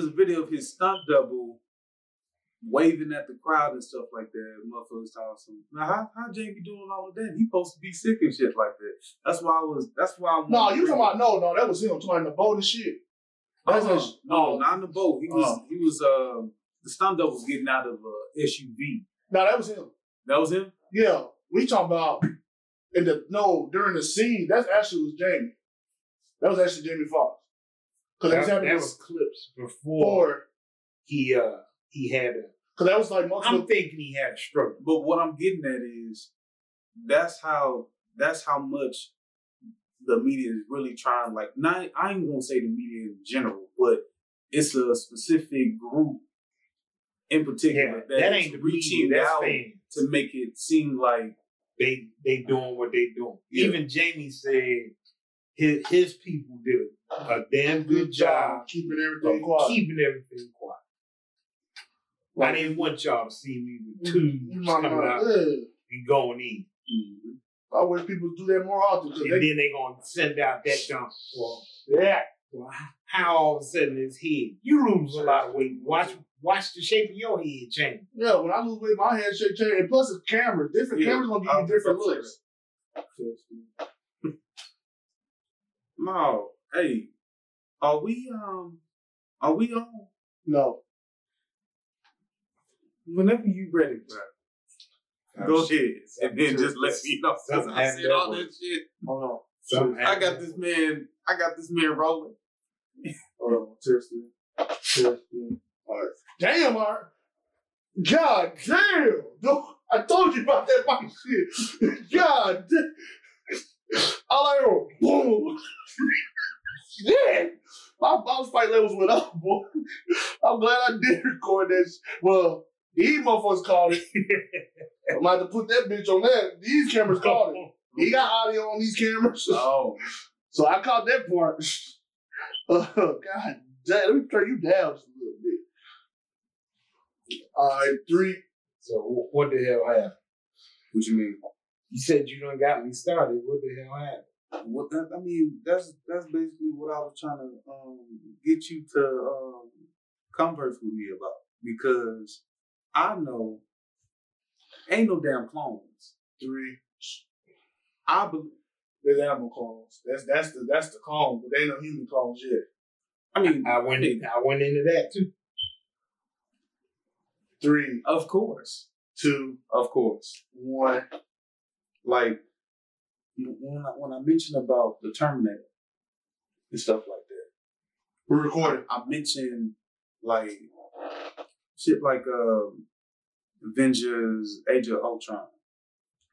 was a video of his stunt double waving at the crowd and stuff like that. Motherfuckers talking some. Now how how Jamie doing all of that? He supposed to be sick and shit like that. That's why I was. That's why I. No, you talking about no, no, that was him talking about the boat and shit. That's uh, a- no, not in the boat. He was. Oh. He was. Uh, the stunt double was getting out of a SUV. No, that was him. That was him. Yeah, we talking about in the no during the scene. That's actually was Jamie. That was actually Jamie Foxx. Because that, That, was that was clips before he uh he had a. Because that was like multiple. I'm thinking he had a struggle. But what I'm getting at is that's how that's how much the media is really trying. Like, not I ain't gonna say the media in general, but it's a specific group in Yeah, particular that is ain't reaching media. That's out fans. to make it seem like They they doing what they doing. Yeah. Even Jamie said his his people did a damn good job keeping everything quiet. keeping everything quiet. I didn't want y'all to see me with mm-hmm. two You might coming out yeah. and going in. Mm-hmm. I wish people do that more often. And they, then they gonna send out that jump. Well, yeah. Well, how all of a sudden his head? You lose a lot of weight. Watch watch the shape of your head change. yeah, when I lose weight, my head shake change. And plus, it's cameras. Different Yeah, cameras gonna give you different looks. No. Hey, are we um are we on? No. Whenever you ready, bro. Go ahead. And then just let me know. 'cause Something I happened said all that that shit. Hold on. Something I got this man. I got this man rolling. Hold on. Testing. Testing. All right. Damn, Art. God damn. I told you about that fucking shit. God damn. All I heard, boom. yeah. My bounce fight levels went up, boy. I'm glad I did record that. Well, these motherfuckers called it. I'm about to put that bitch on that. These cameras called it. He got audio on these cameras. Oh, So I caught that part. Uh, God damn, let me turn you down just a little bit. All right, three. So what the hell happened? what you mean? You said you done got me started. What the hell happened? What that, I mean, that's that's basically what I was trying to um, get you to um, converse with me about because I know ain't no damn clones. Three. I believe. There's animal clones. That's that's the that's the clone, but they ain't no human clones yet. I mean, I went in, I went into that too. Three, of course, two, of course. one. Like when I, when I mentioned about the Terminator and stuff like that. We're recording. I mentioned like shit like um Avengers Age of Ultron.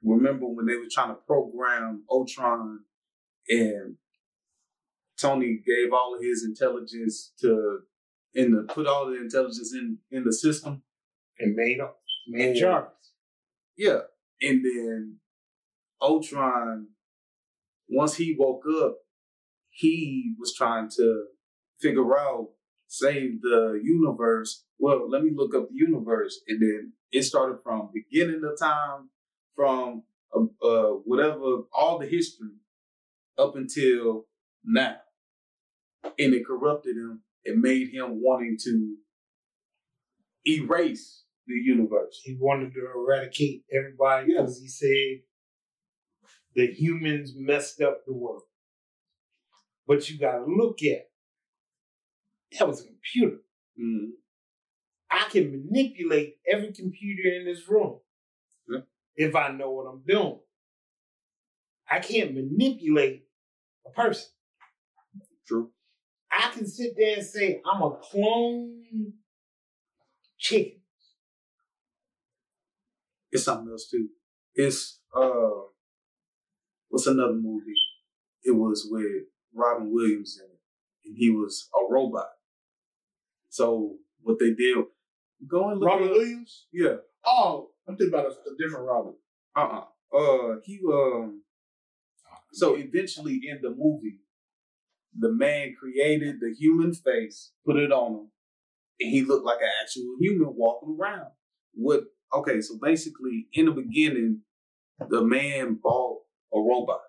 Remember when they were trying to program Ultron and Tony gave all of his intelligence to in the put all the intelligence in in the system? And made up made. Jarvis. Yeah. And then Ultron, once he woke up, he was trying to figure out, save the universe. Well, let me look up the universe. And then it started from beginning of time, from uh, uh, whatever, all the history up until now. And it corrupted him. It made him wanting to erase the universe. He wanted to eradicate everybody Yeah. because he said the humans messed up the world. But you gotta look at that was a computer. Mm. I can manipulate every computer in this room Yeah. if I know what I'm doing. I can't manipulate a person. True. I can sit there and say, I'm a clone chicken. It's something else too. It's uh, what's another movie? It was with Robin Williams in it, and he was a robot. So what they did, go and look. Robin up. Williams? Yeah. Oh, I'm thinking about a, a different Robin. Uh uh Uh, he um. So eventually, in the movie, the man created the human face, put it on him, and he looked like an actual human walking around. What? Okay, so basically, in the beginning, the man bought a robot,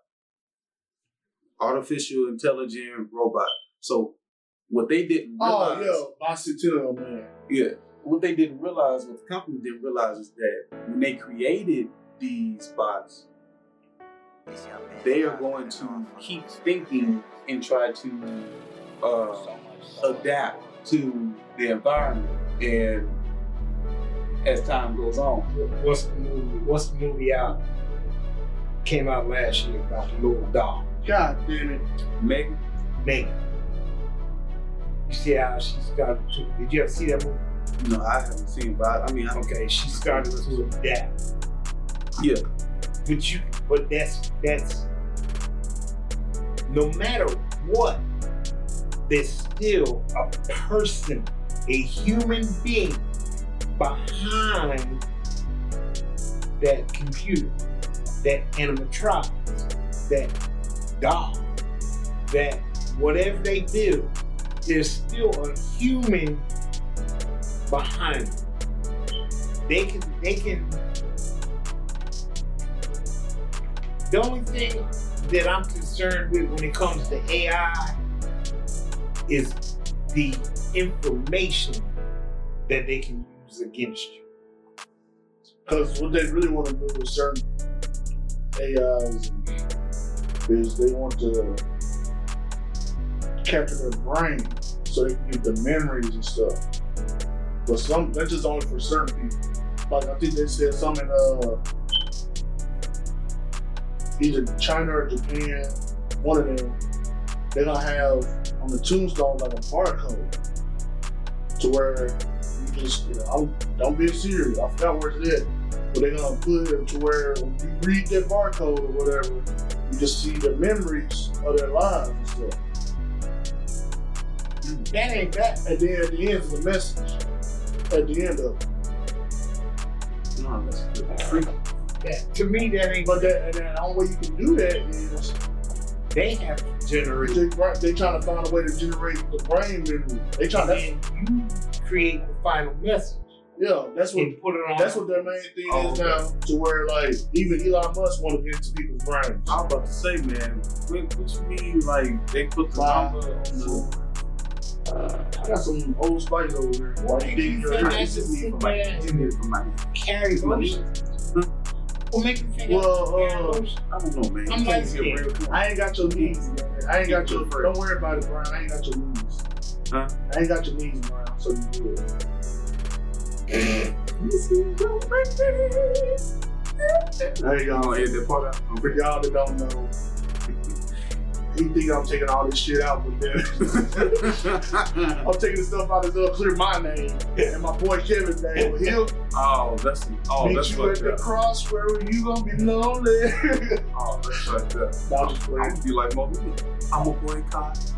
artificial intelligent robot. So What they didn't Oh yeah, bicentennial man. yeah, what they didn't realize, what the company didn't realize is that when they created these bots, they are going to keep thinking and try to uh, adapt to the environment. And as time goes on, What's the movie? What's the movie out? Came out last year about the little dog, God damn it. Megan, Megan. You see how she's started to? Did you ever see that movie? no, I haven't seen, it, but I, I mean, I, Okay, she started to adapt. yeah, But you, but that's that's no matter what, there's still a person, a human being behind that computer, that animatronics, that dog, that whatever they do, there's still a human behind them. They can they can The only thing that I'm concerned with when it comes to AI is the information that they can use against you. Because what they really want to do is certain AIs is they want to capture their brain so they can get the memories and stuff. But some that's just only for certain people. Like I think they said some in uh either China or Japan, one of them, they're gonna have on the tombstone like a barcode to where you just you know, don't be serious. I forgot where it's at. But they're gonna put it to where when you read that barcode or whatever, you just see the memories of their lives and stuff. That ain't that. And then at the end is the message. At the end of it. no, that's good. To me, that ain't. But that, and the only way you can do that is They have to generate. they, they trying to find a way to generate the brain memory. They trying to, and you create the final message yeah, that's what and put it on. that's what their main thing Oh, is okay. now. To where like even Elon Musk want to get into people's brains. I was about to say, man, what, what you mean, like, they put the Wow. number on the. I got some old spice over here. Why you digging your Think house? that's just sit there and from my carry motion. Or make you think Well, uh. I don't know, man. I'm You like, can't get real quick. I ain't got your knees, man. I ain't got your. Don't worry about it, Brian. I ain't got your knees. Huh? I ain't got your knees, Brian. So you good. There you I'm go. gonna edit that part out. I'm For y'all that don't know, he think I'm taking all this shit out, but then I'm taking the stuff out to clear my name and my boy Kevin's name. But he'll oh, that's oh, meet that's you at fucked the up. cross where you gonna be lonely. Oh, that's fucked up. I'm just I'm playing. gonna be like Mo'Nique. I'm a boycott.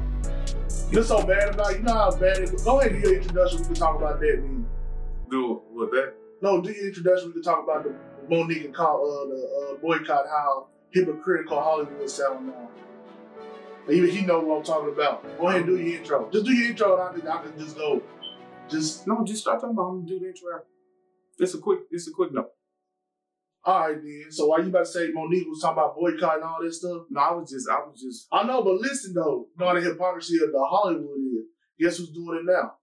You're so bad about you know how bad it is. Go ahead and do your introduction. We can talk about that. Then. Do what that? No, do your introduction. We can talk about the Mo'Nique and call uh, the uh, boycott. How hypocritical Hollywood sound now. Even he know what I'm talking about. Go ahead and do your intro. Just do your intro, and I can, I can just go. Just No, just start talking about. I'm gonna do the intro. It's a quick. It's a quick note. all right then. So why you about to say Mo'Nique was talking about boycott and all this stuff? No, I was just. I was just. I know, but listen though, you know how the hypocrisy of the Hollywood is. Guess who's doing it now?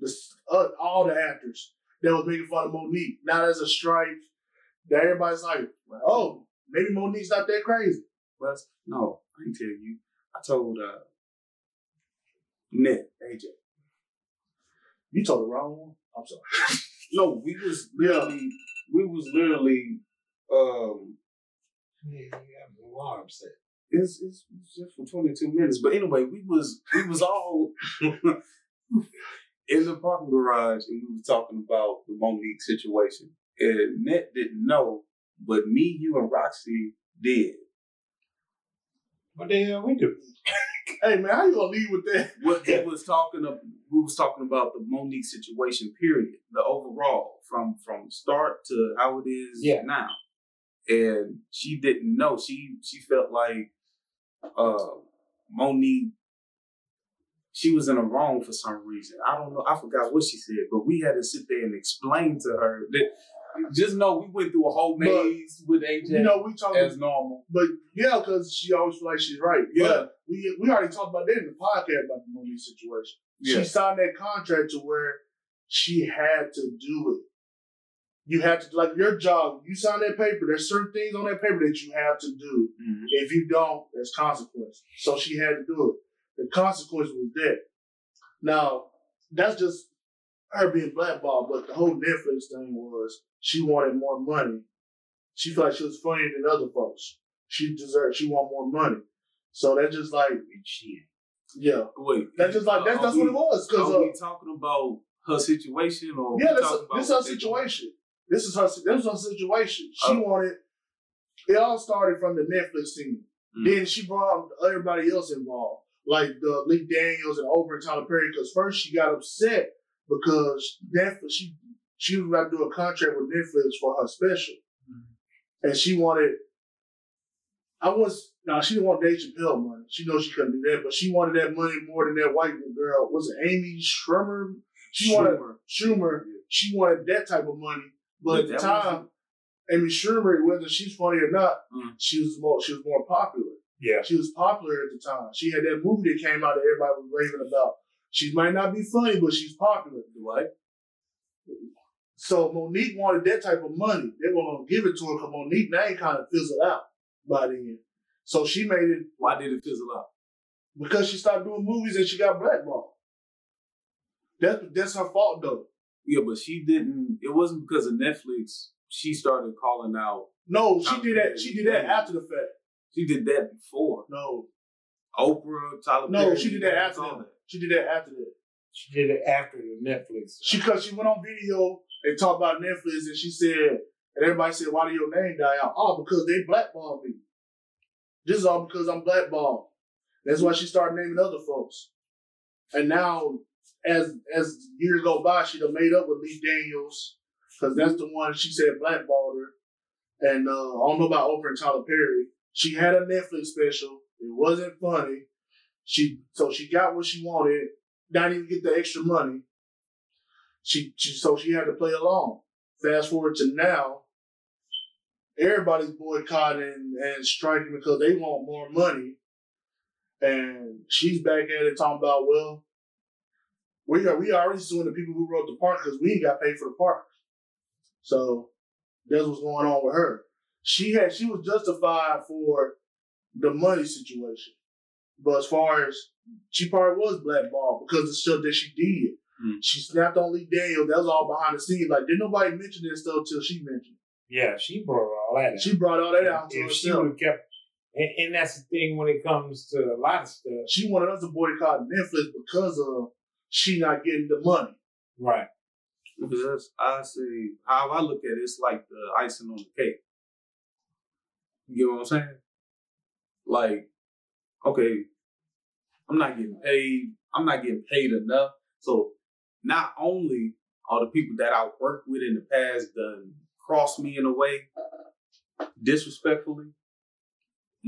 The, uh, all the actors that was making fun of Mo'Nique. Now there's a strike. That everybody's like, oh, maybe Mo'Nique's not that crazy. But no, I didn't tell you. I told uh, Nick, AJ. You told the wrong one. I'm sorry. No, we was Yeah. literally, we was literally, um, Yeah, you got me wild upset. it's, it's it's just for 22 minutes. But anyway, we was, we was all in the parking garage and we were talking about the Mo'Nique situation. And Net didn't know, but me, you, and Roxy did. What the hell we do? Hey man, how you gonna leave with that? What he was talking of, we was talking about the Mo'Nique situation, period. The overall, from from start to how it is Yeah. now. And she didn't know. She she felt like uh Mo'Nique she was in the wrong for some reason. I don't know. I forgot what she said, but we had to sit there and explain to her that just know we went through a whole But, maze with AJ You know, we talked as normal. But yeah, because she always feel like she's right. Yeah. But we we already talked about that in the podcast about the Mo'Nique situation. Yeah. She signed that contract to where she had to do it. You had to like your job. You sign that paper. There's certain things on that paper that you have to do. Mhm. If you don't, there's consequence. So she had to do it. The consequence was that. Now, that's just her being blackballed, but the whole Netflix thing was she wanted more money. She felt like she was funnier than other folks. She deserved, she wanted more money. So that's just like, Shit. yeah. Wait, That's just like, that's, that's we- what it was. Cause, Are uh, we talking about her situation or yeah, this, about this is her what they doing? situation. This is her, this is her situation. She Oh. wanted, it all started from the Netflix thing. Mm. Then she brought everybody else involved, like the Lee Daniels and Oprah and Tyler Perry. Because first she got upset because Netflix she she was about to do a contract with Netflix for her special, and she wanted. I was no, she didn't want Dave Chappelle money. She knows she couldn't do that, but she wanted that money more than that white girl. Was it Amy Schumer? She wanted Schumer. Schumer. She wanted that type of money, but, at the time, Amy Schumer, whether she's funny or not, Mm. she was more she was more popular. Yeah. She was popular at the time. She had that movie that came out that everybody was raving about. She might not be funny, but she's popular. right? So Mo'Nique wanted that type of money. They were gonna give it to her because Mo'Nique name kind of fizzled out by then. So she made it Why did it fizzle out? because she stopped doing movies and she got blackballed. That's that's her fault though. Yeah, but she didn't. It wasn't because of Netflix. She started calling out. No, she did that. She did that after the fact. She did that before. No, Oprah, Tyler no, Perry. she did that after all that. She did that after that. She did it after the Netflix. She cause she went on video and talked about Netflix and she said, and everybody said, Why did your name die out? Oh, because they blackballed me. This is all because I'm blackballed. That's why she started naming other folks. And now, as as years go by, she done made up with Lee Daniels, because that's the one she said blackballed her. And uh, I don't know about Oprah and Tyler Perry. She had a Netflix special. It wasn't funny. She so she got what she wanted. Not even get the extra money. She, she so she had to play along. Fast forward to now, everybody's boycotting and striking because they want more money. And she's back at it talking about, well, we are we already suing the people who wrote the park because we ain't got paid for the park. So that's what's going on with her. She had she was justified for the money situation. But as far as she probably was blackballed because of the stuff that she did. Mm. She snapped on Lee Daniels. That was all behind the scenes. Like, didn't nobody mention this stuff till she mentioned it. Yeah, she brought all that. out. She brought all that out to if she herself. would have kept, and, and that's the thing when it comes to a lot of stuff. She wanted us to boycott Netflix because of she not getting the money. Right. Because that's, I see how I look at it, it's like the icing on the cake. You get what I'm saying? Like, okay, I'm not getting paid. I'm not getting paid enough. So not only are the people that I worked with in the past done cross me in a way disrespectfully,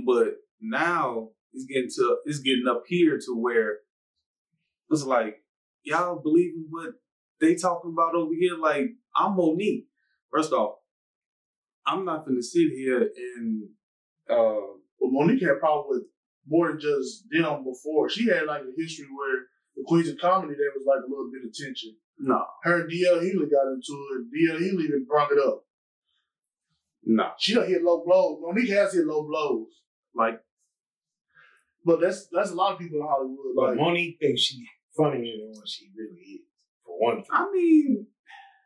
but now it's getting to it's getting up here to where it's like y'all believe in what they talking about over here. Like I'm Mo'Nique. First off, I'm not gonna sit here and uh, But Mo'Nique had problem with more than just them before. She had like a history where the Queens of Comedy there was like a little bit of tension. no, Her and DL Hughley got into it. DL Hughley even brought it up. no. She don't hit low blows. Mo'Nique has hit low blows. Like But that's that's a lot of people in Hollywood. But Like Mo'Nique thinks she's funnier than what she really is. For one thing. I mean,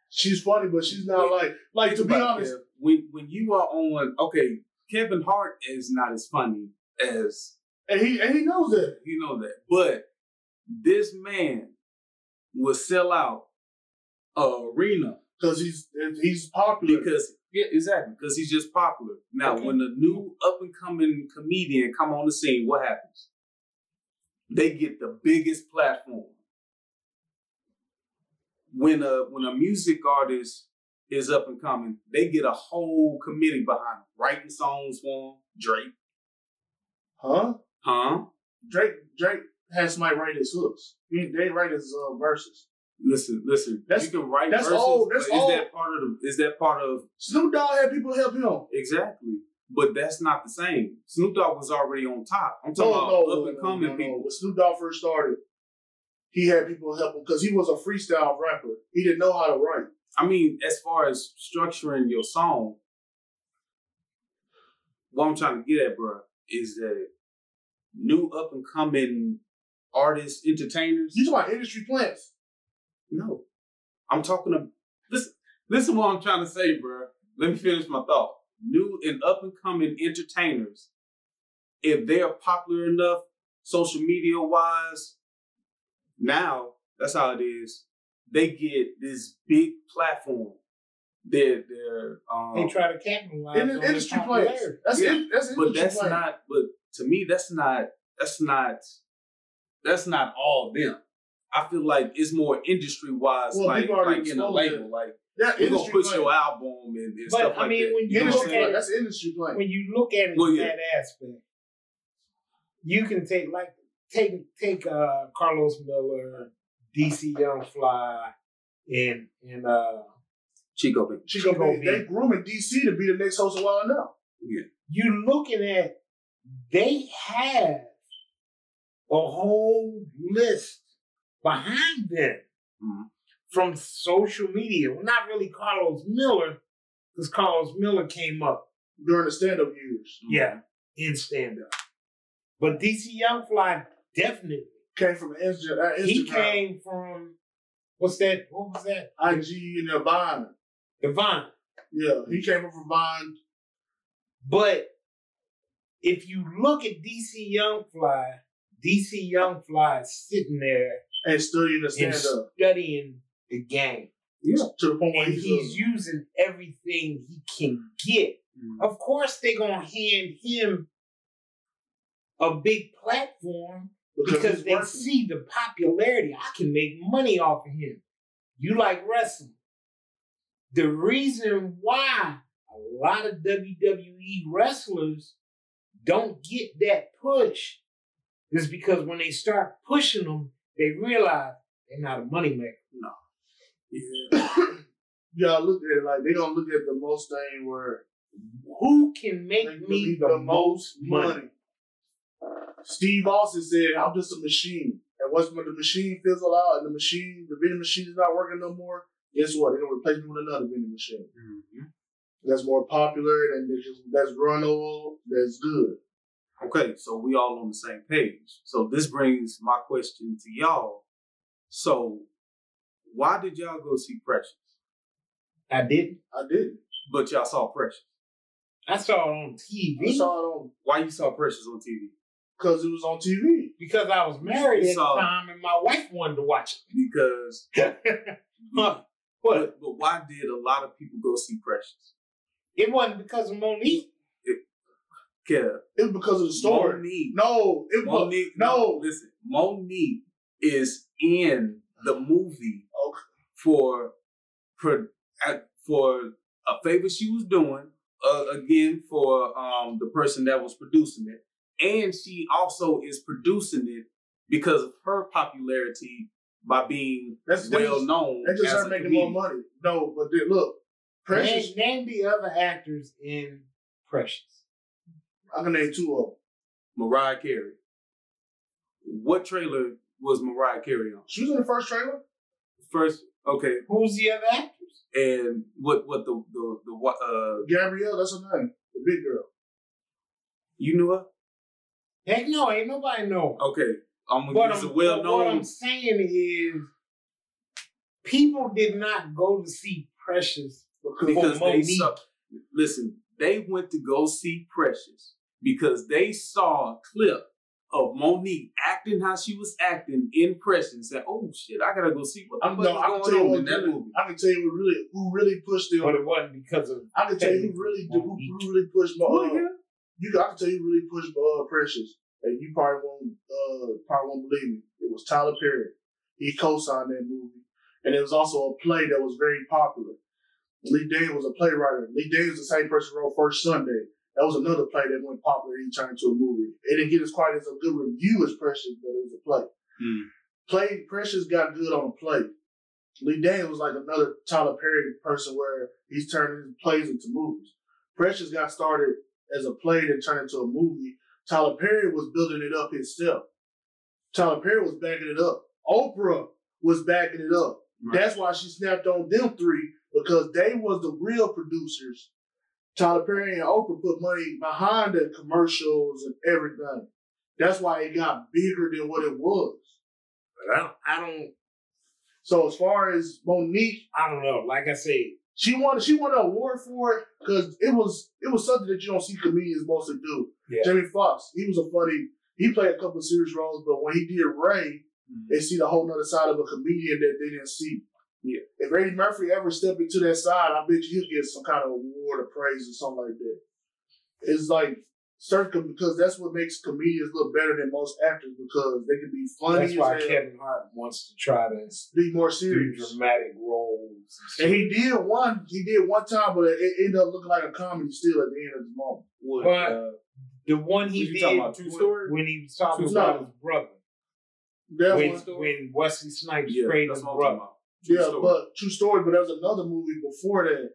she's funny, but she's not like like to be but, honest. When when you are on, okay, Kevin Hart is not as funny as And he and he knows that. you know that, but this man will sell out a arena Because he's he's popular. because yeah, exactly because he's just popular. Now, Okay. when a new up and coming comedian come on the scene, what happens? They get the biggest platform. When a when a music artist is up and coming, they get a whole committee behind them, writing songs for him. Drake, huh? huh? Drake Drake has somebody write his hooks. He, they write his uh, verses. Listen, listen. That's- you can write that's verses. all- that's is all- that part of the? Is that part of Snoop Dogg had people help him. exactly? But that's not the same. Snoop Dogg was already on top. I'm talking no, about no, up and coming no. people. When Snoop Dogg first started, he had people help him because he was a freestyle rapper. He didn't know how to write. I mean, as far as structuring your song, what I'm trying to get at, bro, is that new up and coming artists, entertainers. You talking about industry plants? No, I'm talking about listen. Listen, what I'm trying to say, bro. Let me finish my thought. New and up and coming entertainers, if they're popular enough, social media wise, now that's how it is. They get this big platform. They're they're um, They try to capitalize In on the industry their plants. That's Yeah, in, that's but industry that's plant. not. But to me, that's not. That's not. That's not all them. I feel like it's more industry wise, Well, like people already like in a label, it. like Yeah, we're gonna industry push your album and, and But, stuff I like mean, that. when You know Industry look at it- That's industry plant. when you look at it Well, in yeah. that aspect, you can take like take take uh Carlos Miller, DC Young Fly, and and uh Chico Big. Chico Chico Bean. B. They grooming DC to be the next host of Wild 'N Out. You're looking at they have a whole list behind them Mhm. from social media. Well, not really Carlos Miller, because Carlos Miller came up, during the stand-up years. yeah, in stand up. But DC Young Fly definitely. Came from Insta- Instagram, He came from what's that? What was that? IG and the Vine. Divine. Yeah, he came up from Vine. But if you look at DC Young Fly, DC Young Fly is sitting there and studying the and stand-up studying the game. Yeah. to the point where he's, he's using everything he can get. Mhm. Of course, they're gonna hand him a big platform because they working. see the popularity. I can make money off of him. You like wrestling. The reason why a lot of WWE wrestlers don't get that push is because when they start pushing them, they realize they're not a moneymaker. No. Yeah. gotta look at it like they're gonna look at the most thing where Who can make me believe the most money? Steve Austin said, "I'm just a machine." And once when the machine fizzle out and the machine, the vending machine is not working no more, guess what? They're gonna replace me with another vending machine Mhm. that's more popular and that's just- that's runnable, that's good. Okay, so we all on the same page. So this brings my question to y'all. So why did y'all go see Precious? I didn't. I did. But y'all saw Precious. I saw it on TV I saw it on Why you saw Precious on TV? Because it was on TV. because I was married You at saw- the time and my wife wanted to watch Because it. Huh. but, but why did a lot of people go see Precious? It wasn't because of Mo'Nique. Kev, It was because of the story. Mo'Nique. No, it was Mo'Nique. no. listen. Mo'Nique is in the movie Okay. for for for a favor she was doing. Uh, again, for um the person that was producing it, and she also is producing it because of her popularity by being That's that's well just, known. that's just as her making comedian. more money. No, but then, look, Precious. Name, name the other actors in Precious. I can name two of them. Mariah Carey. What trailer was Mariah Carey on? She was in the first trailer. First, okay, Who's the other actors? and what what the the the what uh Gabrielle, that's her name, the big girl. you knew her? Heck no, ain't nobody know. Okay, I'm gonna use I'm, a well but what I'm saying is, people did not go to see Precious Because because they Mo'Nique. saw. Listen, they went to go see Precious because they saw a clip of Mo'Nique acting how she was acting in Precious and said, "Oh shit, I gotta go see what the I'm, fuck no, I can is tell you going on in that movie." I can tell you who really who really pushed them. but it wasn't because of I can tell you who really who, who really pushed my. Oh, yeah. You, I can tell you really pushed uh, Precious, and you probably won't uh, probably won't believe me. It was Tyler Perry. He co-signed that movie, and it was also a play that was very popular. Lee Daniels was a playwright. Lee Daniels was the same person who wrote First Sunday. That was another play that went popular. He turned into a movie. It didn't get as quite as a good review as Precious, but it was a play. Mm. Play Precious got good on a play. Lee Daniels was like another Tyler Perry person where he's turning his plays into movies. Precious got started as a play that turned into a movie. Tyler Perry was building it up himself. Tyler Perry was backing it up. Oprah was backing it up. Right. That's why she snapped on them three because they was the real producers. Tyler Perry and Oprah put money behind the commercials and everything. That's why it got bigger than what it was. But I don't, I don't, So as far as Mo'Nique, I don't know. Like I say, she won she won an award for it because it was it was something that you don't see comedians mostly do. Yeah. Jamie Foxx, he was a funny. He played a couple of serious roles, but when he did Ray, Mhm. they see the whole nother side of a comedian that they didn't see. Yeah. If Eddie Murphy ever stepped into that side, I bet you he'll get some kind of award or praise or something like that. It's like certain because that's what makes comedians look better than most actors because they can be funny that's why as hell, Kevin Hart wants to try to be more do serious. dramatic roles. And he did one, he did one time, but it ended up looking like a comedy still at the end of the moment. What, But- uh, The one he Was did talking about True when- Story? when he was talking True about Story. his brother. That when, one, when Wesley Snipes yeah, played his what I'm talking brother. True yeah, story. but true story. But there was another movie before that.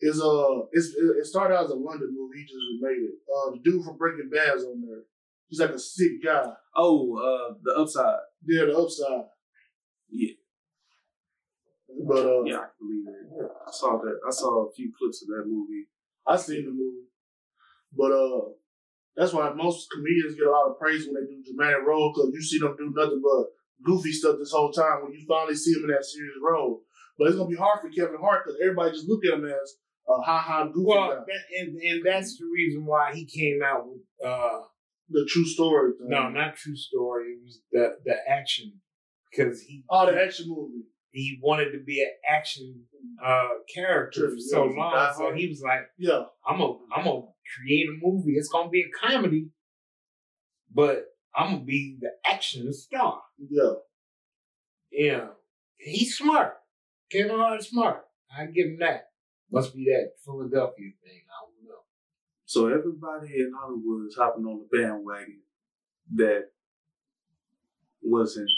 Is uh, it's, it started out as a London movie. He just remade it. Uh, the dude from Breaking Bad's on there. He's like a sick guy. oh, uh, the upside. Yeah, the upside. Yeah, But uh, yeah, I can believe it. I saw that. I saw a few clips of that movie. I seen the movie. But uh, that's why most comedians get a lot of praise when they do dramatic role because you see them do nothing but goofy stuff this whole time when you finally see him in that serious role. But it's gonna be hard for Kevin Hart because everybody just look at him as a ha ha goofy Well, that, and, and that's the reason why he came out with uh The true story. Thing. no, not true story. It was the the action because he Oh, the action movie. he wanted to be an action uh character for so long. Die So he was like, Yeah. I'm gonna I'm gonna create a movie. It's gonna be a comedy, but I'm gonna be the action star. Yeah. Yeah, he's smart. Kevin Hart's smart. I give him that. Must be that Philadelphia thing. I don't know. So everybody in Hollywood is hopping on the bandwagon that wasn't.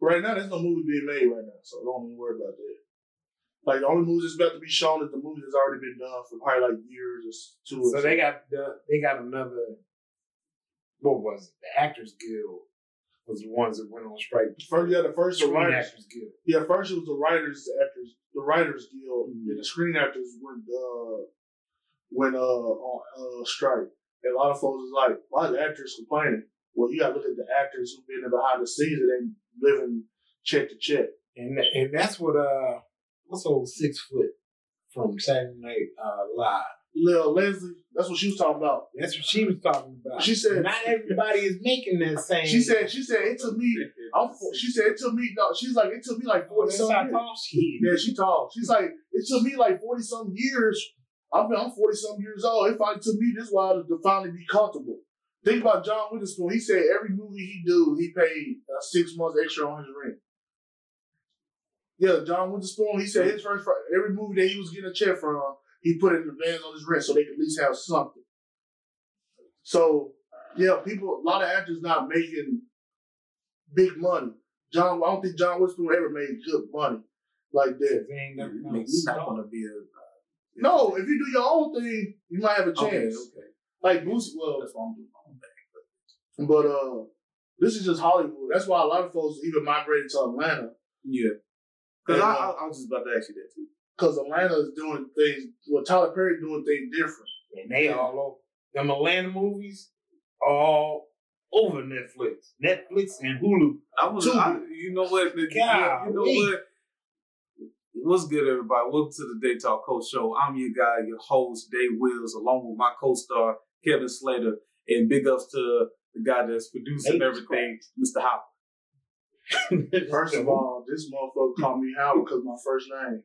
Right now, there's no movie being made right now, so don't even worry about that. Like the only movies that's about to be shown is the movie that's already been done for probably like years or two. So they got the they got another. What was it? The Actors Guild was the ones that went on strike. first, yeah, the first the Screen writers. Actors Guild. Yeah, first it was the writers, the actors, the writers guild, Mhm. and the screen actors went uh went uh on uh strike. And a lot of folks is like, why the actors complaining? Well, you gotta look at the actors who've been behind the scenes that ain't living check to check. And and that's what uh what's old six foot from Saturday Night uh, Live. Lil Leslie, that's what she was talking about. That's what she was talking about. She said- not everybody is making that same. She said, she said it took me. I'm, she said it took me. No, she's like it took me like forty something. years. Yeah, she tall. She's like it took me like forty some years. I'm I'm forty some years old. It finally took me this while to finally be comfortable. Think about John Witherspoon. He said every movie he do, he paid uh, six months extra on his rent. Yeah, John Witherspoon. He said his first every movie that he was getting a check from, he put it in advance on his rent so they could at least have something. So yeah, people. A lot of actors not making big money. John, I don't think John Witherspoon ever made good money like that. They ain't never Make gonna not stop. gonna be a. uh, No, if you do your own thing, you might have a chance. Okay, okay. Like Boosie, well, That's what I'm doing. my own thing. but uh, this is just Hollywood. That's why a lot of folks even migrated to Atlanta Yeah. Because I, uh, I, I was just about to ask you that too. Because Atlanta is doing things. Well, Tyler Perry doing things different. And they all over. Them Atlanta movies all over Netflix. Netflix and Hulu. I was, I, you know what? the- God, you know wait. what? What's good, everybody? Welcome to the Day Talk Coach Show. I'm your guy, your host, Dave Wills, along with my co-star Kevin Slater, and big ups to the guy that's producing Hey, everything, Mr. Hopper. First of all, this motherfucker called me Howard because my first name.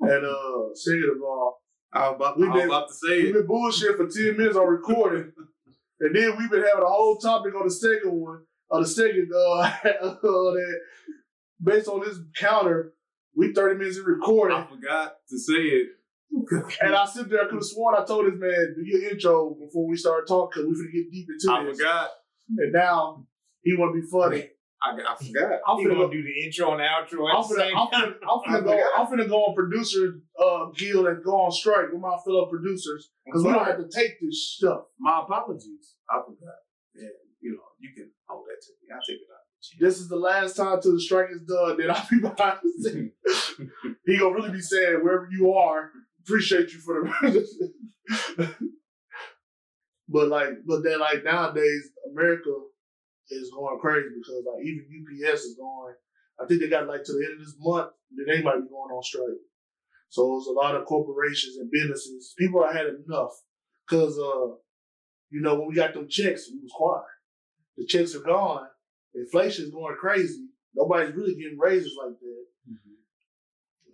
And uh, second of all, I was about, We I been- about to say it. we've been bullshit for ten minutes on recording, and then we've been having a whole topic on the second one, on the second uh, that based on this counter, we thirty minutes in recording. I forgot to say it. And I sit there, I could have sworn I told this man, do your intro before we started talking, because we finna get deep into it. I this. forgot. And now he want to be funny. I, I forgot. I'm finna gonna go. do the intro and outro I'm at the finna, I'm time. finna, I'm finna go. I'm finna go on producer uh, guild and go on strike with my fellow producers because we don't have to take this stuff. My apologies. I forgot. Yeah, you know, you can hold that to me. I'll take it out. This is the last time till the strike is done. Then I'll be behind the scene. he gonna really be saying wherever you are, appreciate you for the. but like, but then like nowadays, America is going crazy because like even UPS is going. I think they got like to the end of this month, then they might be going on strike. So it's a lot of corporations and businesses. People are had enough because uh, you know when we got them checks, we was quiet. The checks are gone. Inflation is going crazy. Nobody's really getting raises like that.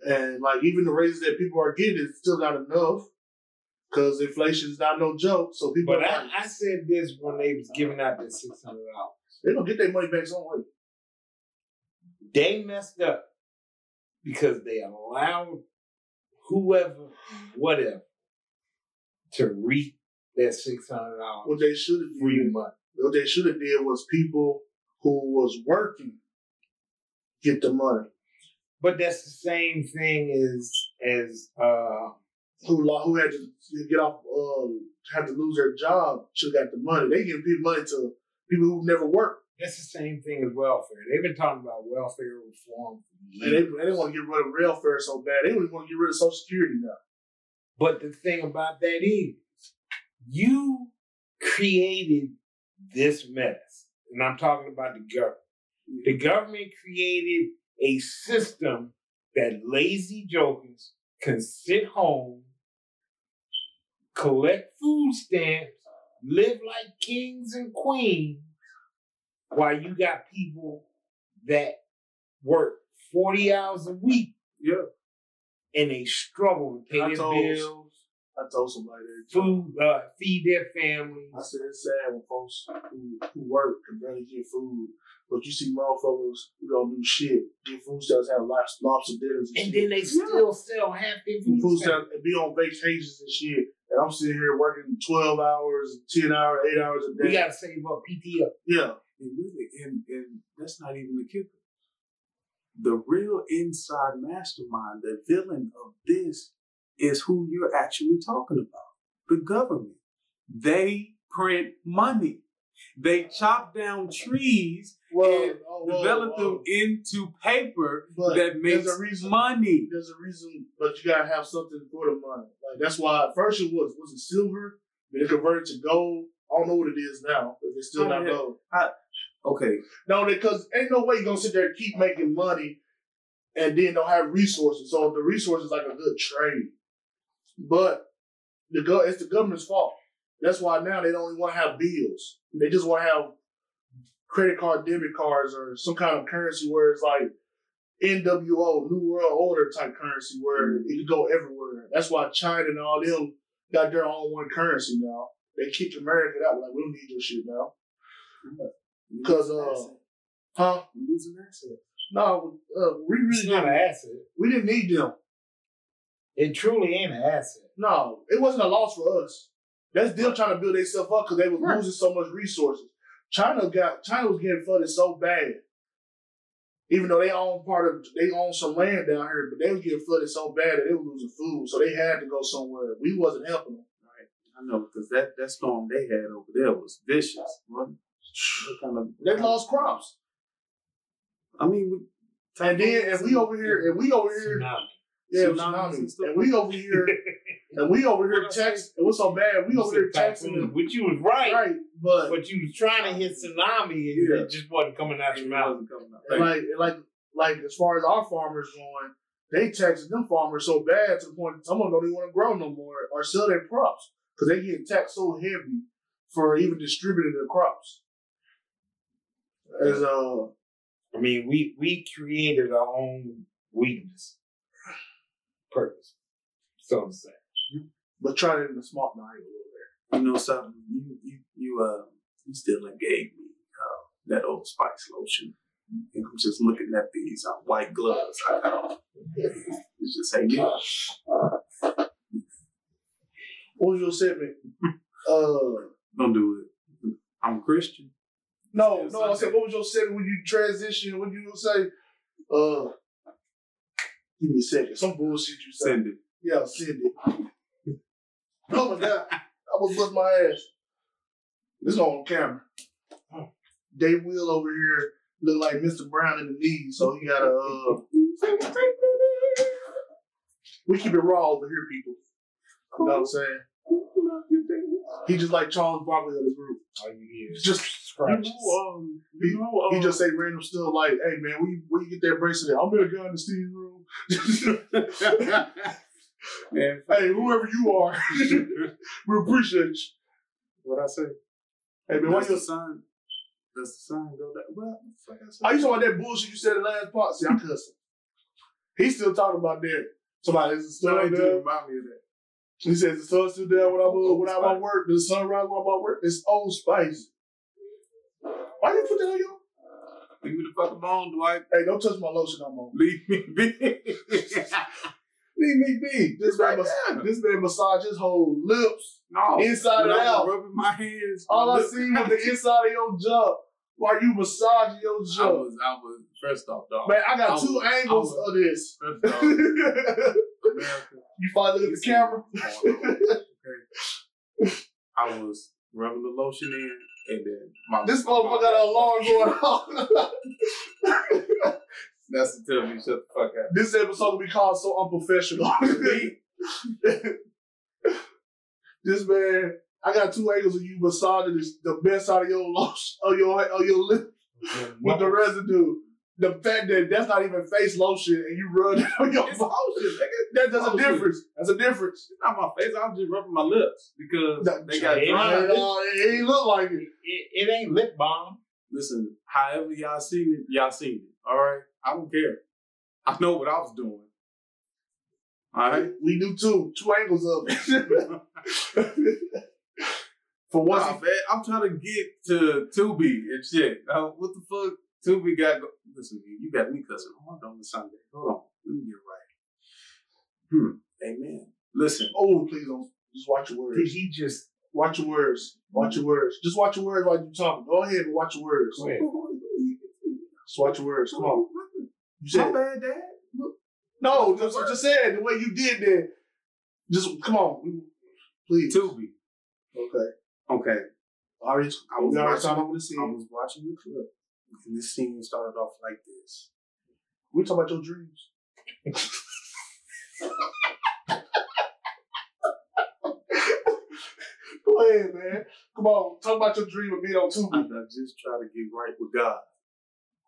And like even the raises that people are getting is still not enough because inflation is not no joke. So people But are I, I said this when they was giving out the six hundred dollars. They gonna get their money back some way. They messed up because they allowed whoever, whatever, to reap that six hundred dollars. What they should have free money. what they should have did was people who was working get the money. But that's the same thing as as uh Who who had to get off, uh, had to lose their job should got the money. They give people money to people who never worked. that's the same thing as welfare. They've been talking about welfare reform And they, they didn't want to get rid of welfare so bad. They don't want to get rid of Social Security now. But the thing about that is, you created this mess. And I'm talking about the government. The government created a system that lazy jokers can sit home, collect food stamps, live like kings and queens, while you got people that work 40 hours a week Yeah. and they struggle to pay I their told- bills, I told somebody that. food, uh, feed their families. I said it's sad when folks who, who work can barely get food, but you see motherfuckers who don't do shit get food stamps, have lots, lobster dinners and, And shit. then they still sell half their food, food stamps. stamps and be on vacations and shit. And I'm sitting here working twelve hours, ten hours, eight hours a day. We gotta save up PTO. yeah, And really, and, and that's not even the kicker. The real inside mastermind, the villain of this, is who you're actually talking about the government. They print money. They chop down trees well, and oh, well, develop well, them into paper but that makes reason. money. There's a reason, but you gotta have something for the money. Like that's why at first it was was it silver, then it converted to gold. I don't know what it is now, if it's still Oh, not yeah. gold. Okay, No, because ain't no way you gonna sit there and keep making money and then don't have resources. So the resources like a good trade. But the go it's the government's fault. That's why now they don't even want to have bills. They just want to have credit card, debit cards, or some kind of currency where it's like NWO, New World Order type currency where it can go everywhere. That's why China and all them got their own one currency now. They kicked America out like we don't need your shit now. Because uh, huh? We're losing assets. No, uh, we It's really not an asset. We didn't need them. It truly ain't an asset. No, it wasn't a loss for us. That's them trying to build themselves up because they were Right. losing so much resources. China got China was getting flooded so bad. Even though they own part of they own some land down here, but they was getting flooded so bad that they were losing food, so they had to go somewhere. We wasn't helping them. I know because that, that storm they had over there was vicious. What, what kind of? They lost crops, I mean, we- and then and we over here and we over here, Tsunami. yeah, Tsunamis tsunamis, and stuff and we over here and we over here What I say? taxing. It was so bad. We You over here them, Which you was right, right? But but you was trying to hit tsunami and Yeah. it just wasn't coming out your mouth. wasn't coming out. And like, and like, like as far as our farmers going, they taxing them farmers so bad to the point some of them don't even want to grow no more or sell their crops because they get taxed so heavy for even distributing their crops. As uh, I mean, we we created our own weakness, purpose. So I'm saying. But trying it in a smart night a little bit. You know something? You you you uh you still gave me uh, that old spice lotion. And I'm just looking at these uh, white gloves I got on. It's just hey me. What was your segment? uh, Don't do it. I'm Christian. No, no. I said, what was your setting when you transition? What you say? Uh, give me a second. Some bullshit you said. Send it. Yeah, send it. Oh my god, I was bust my ass. This on camera. Dave Will over here look like Mr. Brown in the knees, so he got a. Uh, we keep it raw over here, people. You know what I'm saying? He just like Charles Barkley of the group. Is Just scratches. um, He- you know, he um, just say random stuff like, "Hey man, we you, you get that bracelet? I'm gonna go in the steam room. Man, hey, whoever you are, we appreciate you. what I say? Hey man, why your you? That's the sun go that? What the fuck I say? Are you talking about that bullshit you said in the last part? See, I'm cussing. He's still talking about that. Somebody is still Somebody do there. remind me of that. He says the sun's still there when I'm uh, when I'm at work. The sunrise when I'm at work. It's old spice. Why you put that on you? Leave me the fuck alone, Dwight. Hey, don't touch my lotion no more. Leave me be. Leave me be. This man, there. this man massage his whole lips, No. inside and When I was out. Rubbing my hands. All I seen was the inside of your jump while you massaging your I was, I was, first off, dog. Man, I got I two was- angles was- of this. First off, America. you finally look at the camera. okay. I was rubbing the lotion in, and then my This motherfucker got an alarm going off. That's to tell me shut the fuck up. this episode will be called So Unprofessional. this man, I got two angles of you massaging this, the best out of your lotion, of your, of your lip with the residue. The fact that that's not even face lotion and you rub it on your It's body. lotion, nigga. That, that's a difference. That's a difference. It's not my face. I'm just rubbing my lips because That- they got dry. It, uh, it ain't look like it. It, it ain't lip balm. Listen, however y'all seen it, y'all seen it. All right, I don't care. I know what I was doing. All right. We do too. Two angles of it. For once, man, I'm trying to get to Tubi and shit. Uh, what the fuck? Tubi got. Go- Listen, you got me cussing hard on the Sunday. Hold on, let me get right. Hmm. Amen. Listen. oh, please don't. Just watch your words. Did he just Watch your words. Watch your words. Just watch your words while you're talking. Go ahead and watch your words. Go ahead. Just watch your words. Come on. You My said bad, Dad. no. Just, just said the way you did that. Just come on, please. Tubi. Okay. Okay. Already, I was we already watching- talked over the I scene. was watching the clip, and this scene started off like this. We talk about your dreams. Go ahead, man. Come on, talk about your dream of being on Tubi. I just try to get right with God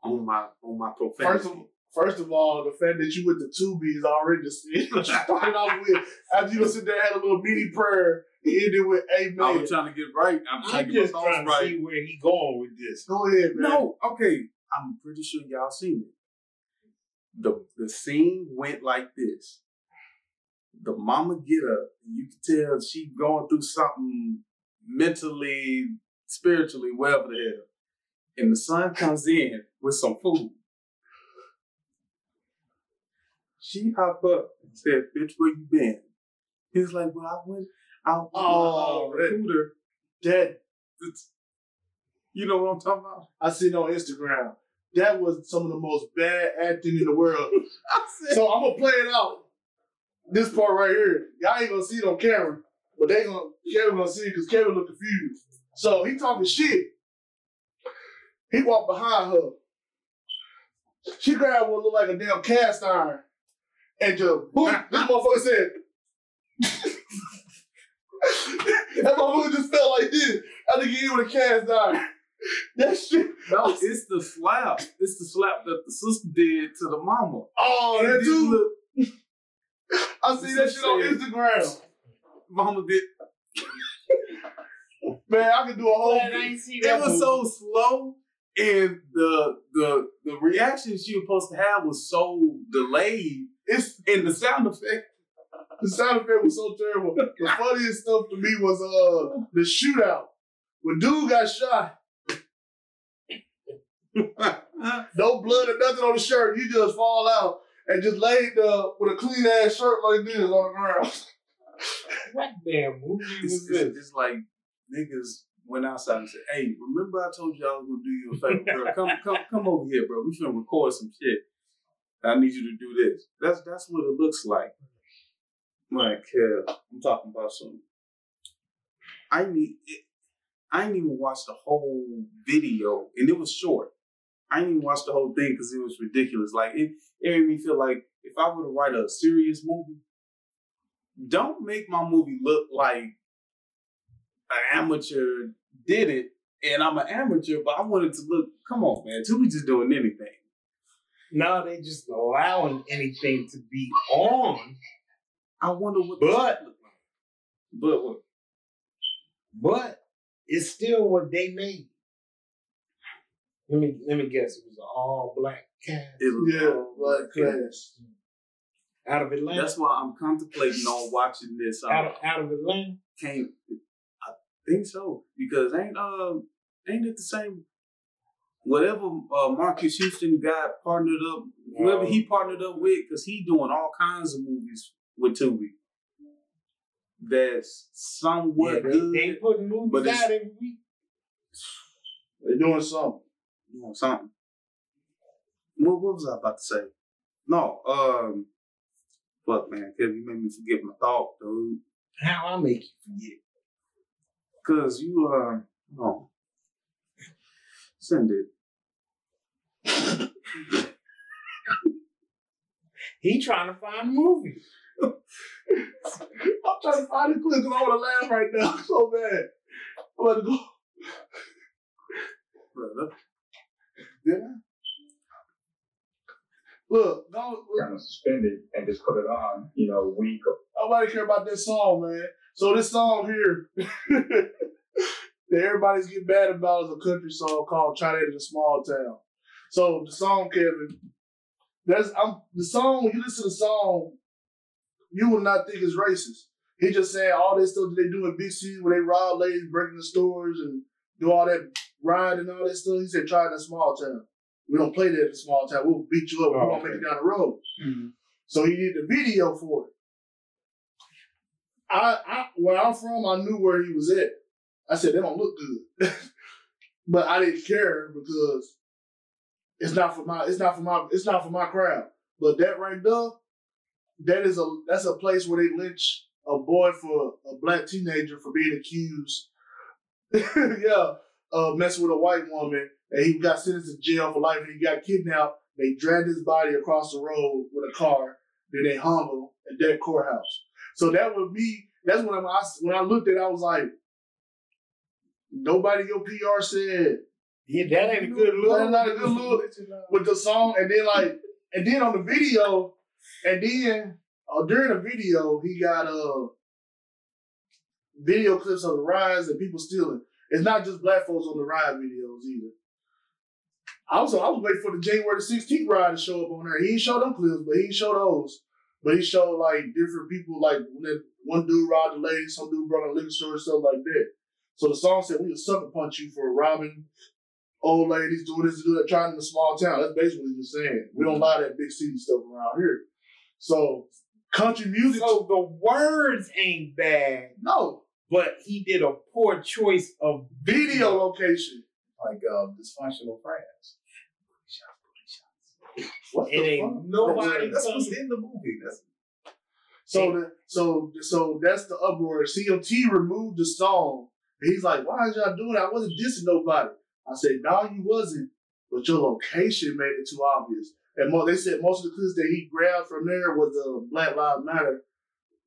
on my on my profanity. First of first of all, the fact that you went to Tubi is already the sin. You started off with after you sit there had a little mini prayer, it ended with Amen. I was trying to get right. I'm trying I'm to get just my trying thoughts to right. see where he going with this. Go ahead, man. No, okay. I'm pretty sure y'all seen it. The the scene went like this. The mama get up, and you can tell she going through something mentally, spiritually, whatever the hell. And the son comes in with some food. She hop up and said, "Bitch, where you been?" He's like, "Well, I went out with uh, Oh, uh, my that- recruiter." That You know what I'm talking about? I seen on Instagram. That was some of the most bad acting in the world. Said, So I'm gonna play it out. This part right here, y'all ain't gonna see it on camera, but they gonna Kevin gonna see it because Kevin look confused. So he talking shit. He walked behind her. She grabbed what looked like a damn cast iron and just boom. this motherfucker said. that motherfucker just felt like this. I think he with a cast iron. That shit. No, it's the slap. It's the slap that the sister did to the mama. Oh, And that too. look- I see that shit on Instagram. Mama did. Man, I could do a whole. It was so slow, and the the the reaction she was supposed to have was so delayed, It's and the sound effect. the sound effect was so terrible. The funniest stuff to me was uh the shootout when dude got shot. No blood or nothing on the shirt. You just fall out and just laid uh, with a clean ass shirt like this on the ground. What damn movie it's, was this? it's just like niggas went outside and said, "Hey, remember I told you I was gonna do you a favor, bro? Come, come, come over here, bro. We finna record some shit. I need you to do this. That's that's what it looks like. Like, uh, I'm talking about some. I need. It, I didn't even watch the whole video, and it was short. I didn't even watch the whole thing because it was ridiculous. Like it, it made me feel like if I were to write a serious movie, don't make my movie look like an amateur did it, and I'm an amateur, but I wanted to look. Come on, man, Tubi just doing anything. No, they just allowing anything to be on. I wonder what. But but what? But it's still what they made. Let me let me guess. It was an all black cast. It was Yeah, all black class. out of Atlanta. That's why I'm contemplating on watching this. Um, out of out of Atlanta. came. I think so because ain't um ain't it the same? Whatever uh, Marques Houston got partnered up, whoever he partnered up with, because he doing all kinds of movies with Tubi. That's somewhat Yeah, they, good. they putting movies but it's- out every week. They're doing something. Doing something. What, what was I about to say? No, um, fuck man, Kevin, you made me forget my thought, dude. How I make you forget? Cause you uh no. Send it. He trying to find movies. I'm trying to find a clip because I want to laugh right now so bad. I'm about to go. Brother. Did I? Look, don't, kind of suspended and just put it on, you know, week or nobody care about this song, man. So this song here that everybody's getting mad about is a country song called "China in a Small Town." So the song, Kevin, that's I'm the song. You listen to the song, you will not think it's racist. He just saying all this stuff that they do in BC where they rob ladies, break into stores, and do all that ride and all that stuff. He said, "Try it in a small town. We don't play that in a small town. We'll beat you up. We Oh, won't make it down the road." Mm-hmm. So he did the video for it. I, I where I'm from, I knew where he was at. I said they don't look good, but I didn't care because it's not for my it's not for my it's not for my crowd. But that right there, that is a that's a place where they lynch a boy for a black teenager for being accused. yeah, uh, messing with a white woman, and he got sentenced to jail for life, and he got kidnapped. They dragged his body across the road with a car. Then they hung him at that courthouse. So that would be that's when I when I looked at it, I was like, nobody your PR said Yeah, that ain't a good look. That's not a good look with the song, and then like, and then on the video, and then uh, during the video, he got uh video clips of the rise and people stealing. It's not just black folks on the ride videos either. I was I was waiting for the January 16th ride to show up on there. He didn't show them clips, but he didn't show those. But he showed like different people, like when one dude robbed a lady, some dude brought a liquor store, stuff like that. So the song said we would sucker punch you for robbing old ladies, doing this, doing that, trying in a small town. That's basically what he's saying. We don't mm-hmm. allow that big city stuff around here. So country music, So the words ain't bad, no but he did a poor choice of video location. like um, dysfunctional friends. What It the ain't fuck? nobody That's what's in the movie. That's So the, so so that's the uproar. CMT removed the song. And he's like, why is y'all doing that? I wasn't dissing nobody. I said, no, you wasn't. But your location made it too obvious. And mo- they said most of the clips that he grabbed from there was the Black Lives Matter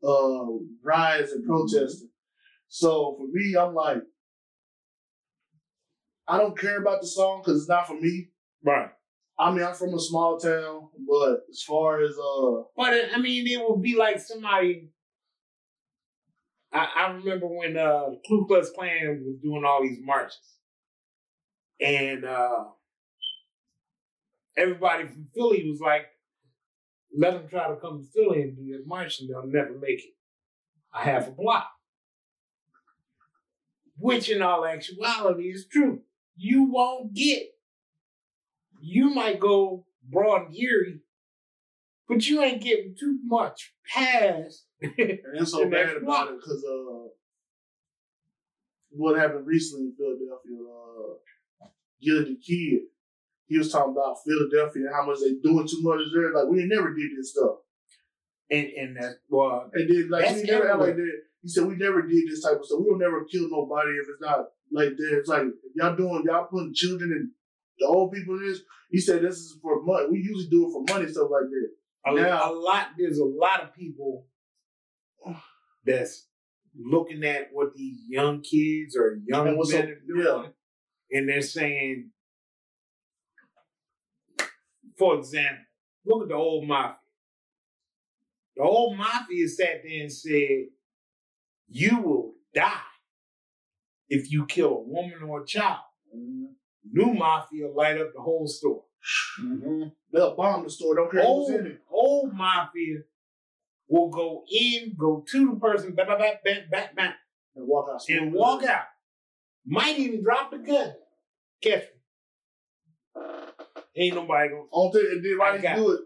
uh, riots and protesting. So for me, I'm like, I don't care about the song because it's not for me. Right. I mean, I'm from a small town, but as far as uh, But I mean, it would be like somebody. I, I remember when uh, the Ku Klux Klan was doing all these marches, and uh, everybody from Philly was like, "Let them try to come to Philly and do that march, and they'll never make it a half a block." Which, in all actuality, is true. You won't get. You might go broad and Erie, but you ain't getting too much past. And so bad about it because uh, what happened recently in Philadelphia. Uh, Gillie Da Kid. He was talking about Philadelphia and how much they doing too much there. Like we ain't never did this stuff. And and that well, And then like we never act everywhere. He said we never did this type of stuff. We will never kill nobody if it's not like that. It's like if y'all doing y'all putting children and the old people in this. He said this is for money. We usually do it for money stuff like that. a, Now- a lot. There's a lot of people that's looking at what these young kids or young men are doing, yeah. and they're saying, for example, look at the old mafia. The old mafia sat there and said, "You will die if you kill a woman or a child." New mafia light up the whole store. Mm-hmm. They'll bomb the store. Don't care who's in it. old mafia will go in, go to the person, back, back, back, back, back, back, And walk out. and walk out. Might even drop the gun. Catch me. Ain't nobody gonna. On thing, and then I right do it.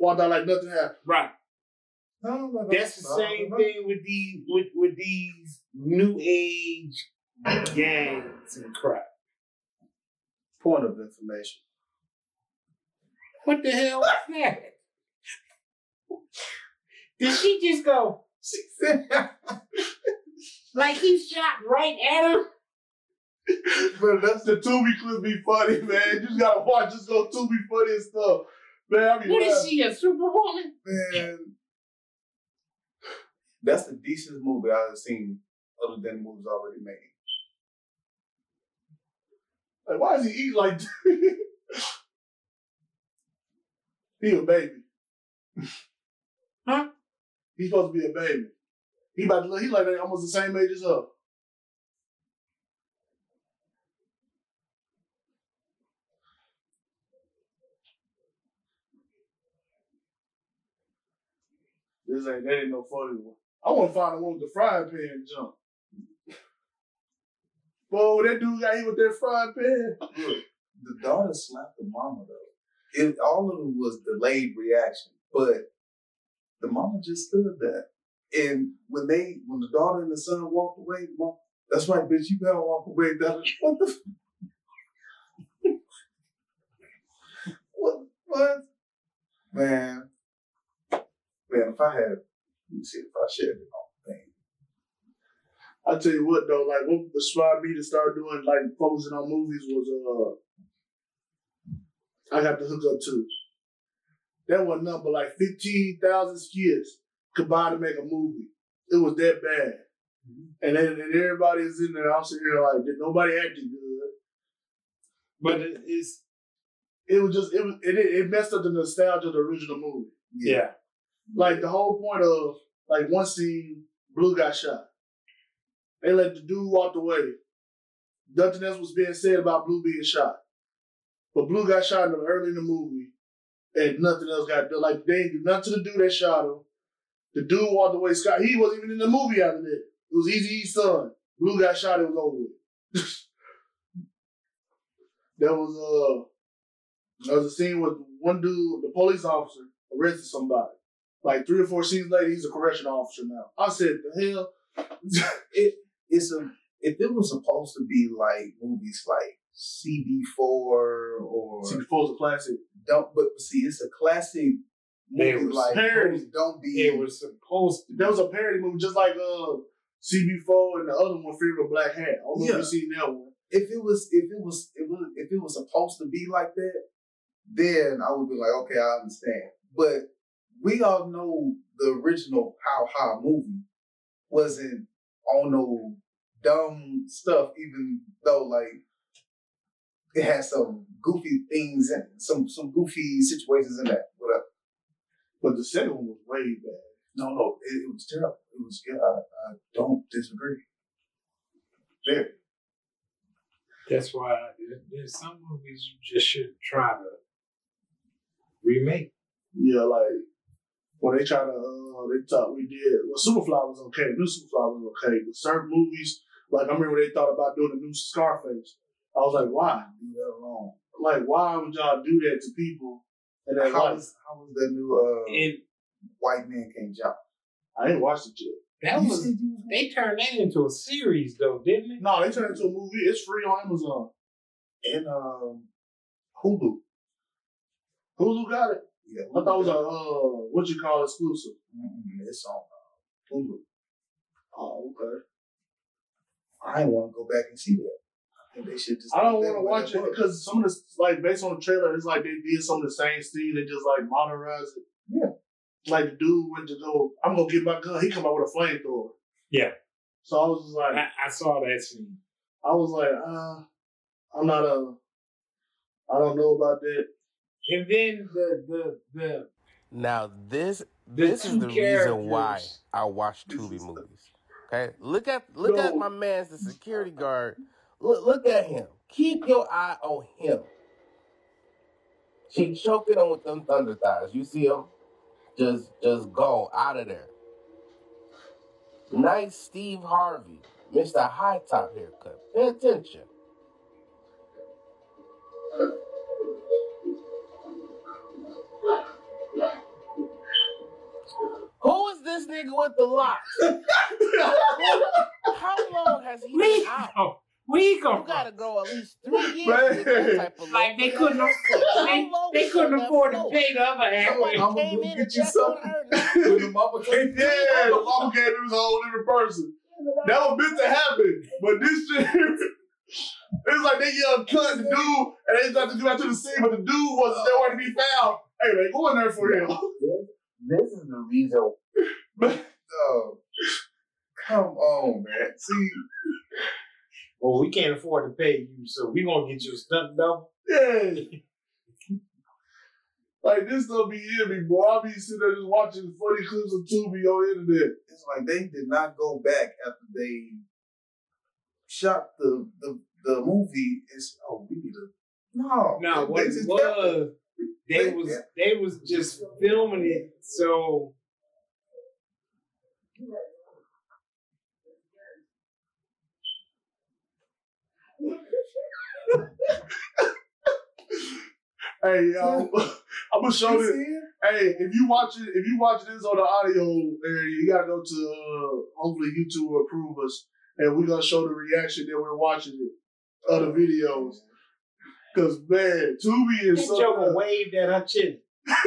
Walk out like nothing happened. Right. That's the same thing with these with with these new age gangs and crap. Point of information. What the hell was that? Did she just go? She said, Like he shot right at her? But that's the Tubi clip be funny, man. You just gotta watch this go Tubi funny and stuff. Man, I be What is she, a superwoman? man, that's the decentest movie I've seen other than movies already made. Like, why does he eat like he a baby. Huh? He's supposed to be a baby. He about to look, he like almost the same age as her. This ain't that ain't no funny one. I want to find the one with the frying pan jump. Boy, that dude got hit with that frying pan. Look, the daughter slapped the mama though. It all of it was delayed reaction, but the mama just stood there. And when they, when the daughter and the son walked away, mom, that's right, bitch, you better walk away. That what the, what, what, man, man. If I had, me see if I shared it on thing. I tell you what though, like what inspired me to start doing like focusing on movies was uh I got the hook up too. That was number like fifteen thousand skits combined to make a movie. It was that bad. And then and everybody's in there. I'm sitting here like did nobody acted good. But it- it's It was just it was it, it messed up the nostalgia of the original movie. yeah. Like the whole point of like one scene, Blue got shot. They let the dude walk away. Nothing else was being said about Blue being shot. But Blue got shot in the, early in the movie, and nothing else got done. Like they didn't do nothing to the dude that shot him. The dude walked away. Scott, he wasn't even in the movie after that. It was Eazy-E's son. Blue got shot. It was over with. there was uh, there was a scene with one dude, the police officer, arrested somebody. Like three or four scenes later, he's a correctional officer now. I said, the hell? it it's a if it was supposed to be like movies like CB4 or See, before a classic. don't but see it's a classic movie was like parody. don't be It was supposed to There was a parody movie just like uh CB4 and the other one, Fear of Black Hat. I don't know if Yeah. you seen that one. if it was if it was it was if it was supposed to be like that, then I would be like, okay, I understand. But we all know the original How High movie wasn't on no dumb stuff, even though like it had some goofy things and some some goofy situations in that. Whatever. But the second one was way bad. No, no, it, it was terrible. It was yeah, I, I don't disagree. Very. That's why there- there's some movies you just shouldn't try to remake. Yeah, like when they try to, uh, they thought we did. Well, Superfly was okay. New Superfly was okay, but certain movies, like I remember they thought about doing a new Scarface. I was like, why? Leave that alone. Like, why would y'all do that to people? And then How was how was the new uh And White Man Can't Jump? I didn't watch it yet. That was you was- they turned that into a series though, didn't they? No, they turned it into a movie. It's free on Amazon and um, Hulu. Hulu got it. Yeah, I thought it was a uh, what you call exclusive. Mm-mm, It's on uh, Hulu. Oh, okay. I want to go back and see that. I think they should just. I don't want to watch it because some of the like based on the trailer, it's like they did some of the same scenes. They just like modernized it. Yeah. Like the dude went to go, I'm gonna get my gun. He come out with a flamethrower. Yeah. So I was just like, I, I saw that scene. I was like, uh, I'm not a, I don't know about that. And then the the the Now this this is the reason why. I watch Tubi movies. Okay, look at look at my man's the security guard. Look look at him. Keep your eye on him. She choking him with them thunder thighs. You see him? Just just go out of there. Nice Steve Harvey, Mr. High Top haircut. Pay attention. Who is this nigga with the locks? How long has he where been you out? go? Where you You go? gotta go at least three years Man. to get that type of Like they couldn't afford, How they, long they was couldn't afford to floor? pay the other half. Somebody I'ma came go in and get you something. her. When the mama came Yeah, the mama gave him a whole different person. That was meant to happen, but this shit, it's like they yelled cut the dude, and they tried to go out to the scene, but the dude wasn't nowhere to be found. Hey, man, go in there for him. This, this is the reason. Oh, come on, man. See, Well, we can't afford to pay you, so we gonna get you a stunt double. Yeah. Like this don't be in me, boy. I be sitting there just watching funny clips of Tubi on the internet. it's like they did not go back after they shot the the, the movie. It's oh, we need to no, No, they what it just kept it. was, they was they was just filming it so Hey, y'all, I'm gonna show this. it? Hey, if you watch it, if you watch this on the audio you gotta go to uh, hopefully YouTube will approve us, and we're gonna show the reaction that we're watching it of the videos. Cause man, Tubi is this so Joker good. waved at her chin.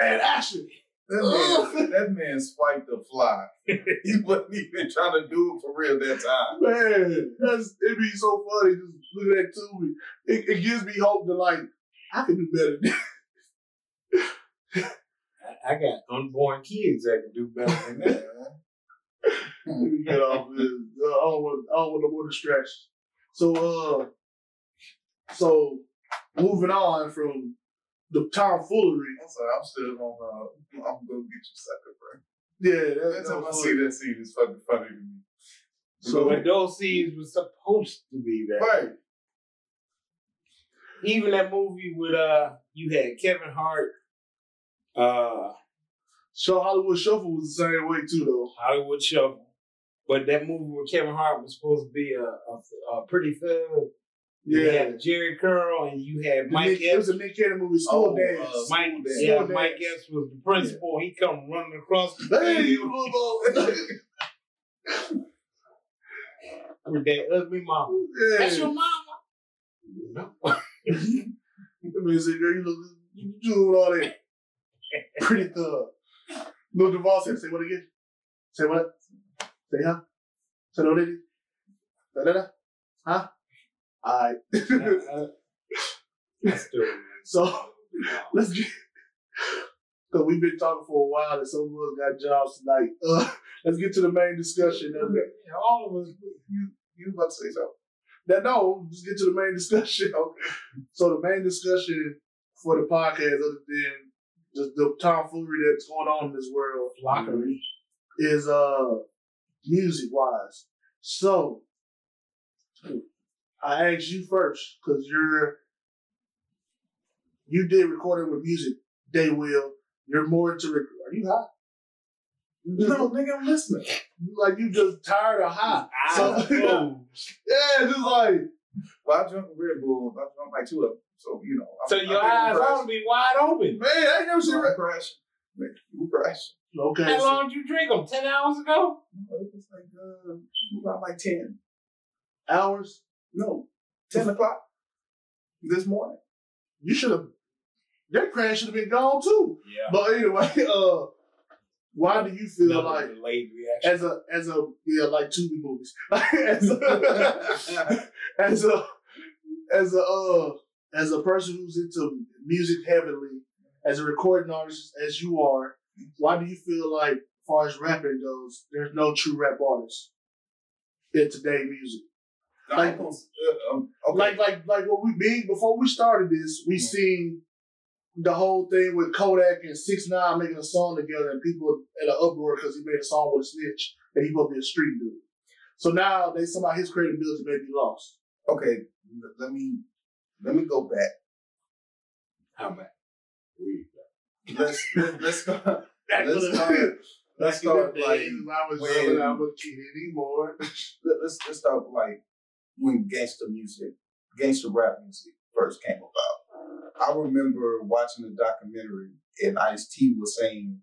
and action. That man, that man swiped a fly. he wasn't even trying to do it for real that time. Man, that's it'd be so funny just looking at Tubi. It, it gives me hope that like I can do better. I, I got unborn kids that can do better than that. Let me get off this. Uh, I don't want. I don't want no more distractions. So, uh, so moving on from the tomfoolery. I'm sorry, I'm still on. Uh, I'm gonna get you sucker, bro. Yeah, that, Every that time I was see that scene, it's fucking funny to me. So, but those scenes were supposed to be that. Right. Even that movie with uh, you had Kevin Hart, uh, so Hollywood Shuffle was the same way too, though. Hollywood Shuffle. But that movie with Kevin Hart was supposed to be a, a, a pretty thug. You Yeah, had Jerry Curl and you had Mike Nick, it was a Nick Cannon movie, School Oh, Dance. uh, Mike, School Dance. yeah, School Mike Dance. Epps was the principal. He come running across the Hey, stage you little with that ugly mama. yeah. That's your mama. I mean, man said, "Girl, you look, you doing all that pretty thug." Lil Duval said, "Say what again? Say what? Say huh? Say no, did Da da da. Huh? All right. Uh, I still, so let's get. Cause we've been talking for a while, and some of us got jobs tonight. Uh, let's get to the main discussion. it. all of us. You you about to say something? That no, just get to the main discussion. So the main discussion for the podcast, other than just the tomfoolery that's going on in this world, Flockery. is uh music wise. So I asked you first because you're you did recording with music. They will. You're more into. Rec- Are you hot? You No, just- nigga, I'm listening. like you just tired of hot. So Eyes yeah, just like Well, I drank a Red Bull. I drank like two of them. So, you know. I'm- So I your I'm eyes ought to be wide open. man, I ain't never seen I'm Red. crashing. Nigga, You crashing. Okay. How so- long did you drink them? Ten hours ago? It was like uh, about like ten. hours? No, ten o'clock this morning. You should have. That crash should have been gone too. Yeah. But anyway, uh, why do you feel like delayed reaction. as a as a yeah like Tubi movies as a as a as a uh, as a person who's into music heavily as a recording artist as you are, why do you feel like, as far as rapping goes, there's no true rap artists in today music? Like, uh, um, okay. Like like like what we big before we started this, we seen the whole thing with Kodak and Six Nine making a song together, and people at an uproar because he made a song with a snitch and he supposed to be a street dude. So now they somehow his credibility may be lost. okay, let me let me go back. How much? Let's let, let's start. Back Let's to the- start- let's back in the start, like, when I was when- young and I was a kid anymore. let- let's let's start like when gangster music, gangster rap music first came about. I remember watching a documentary and Ice T was saying,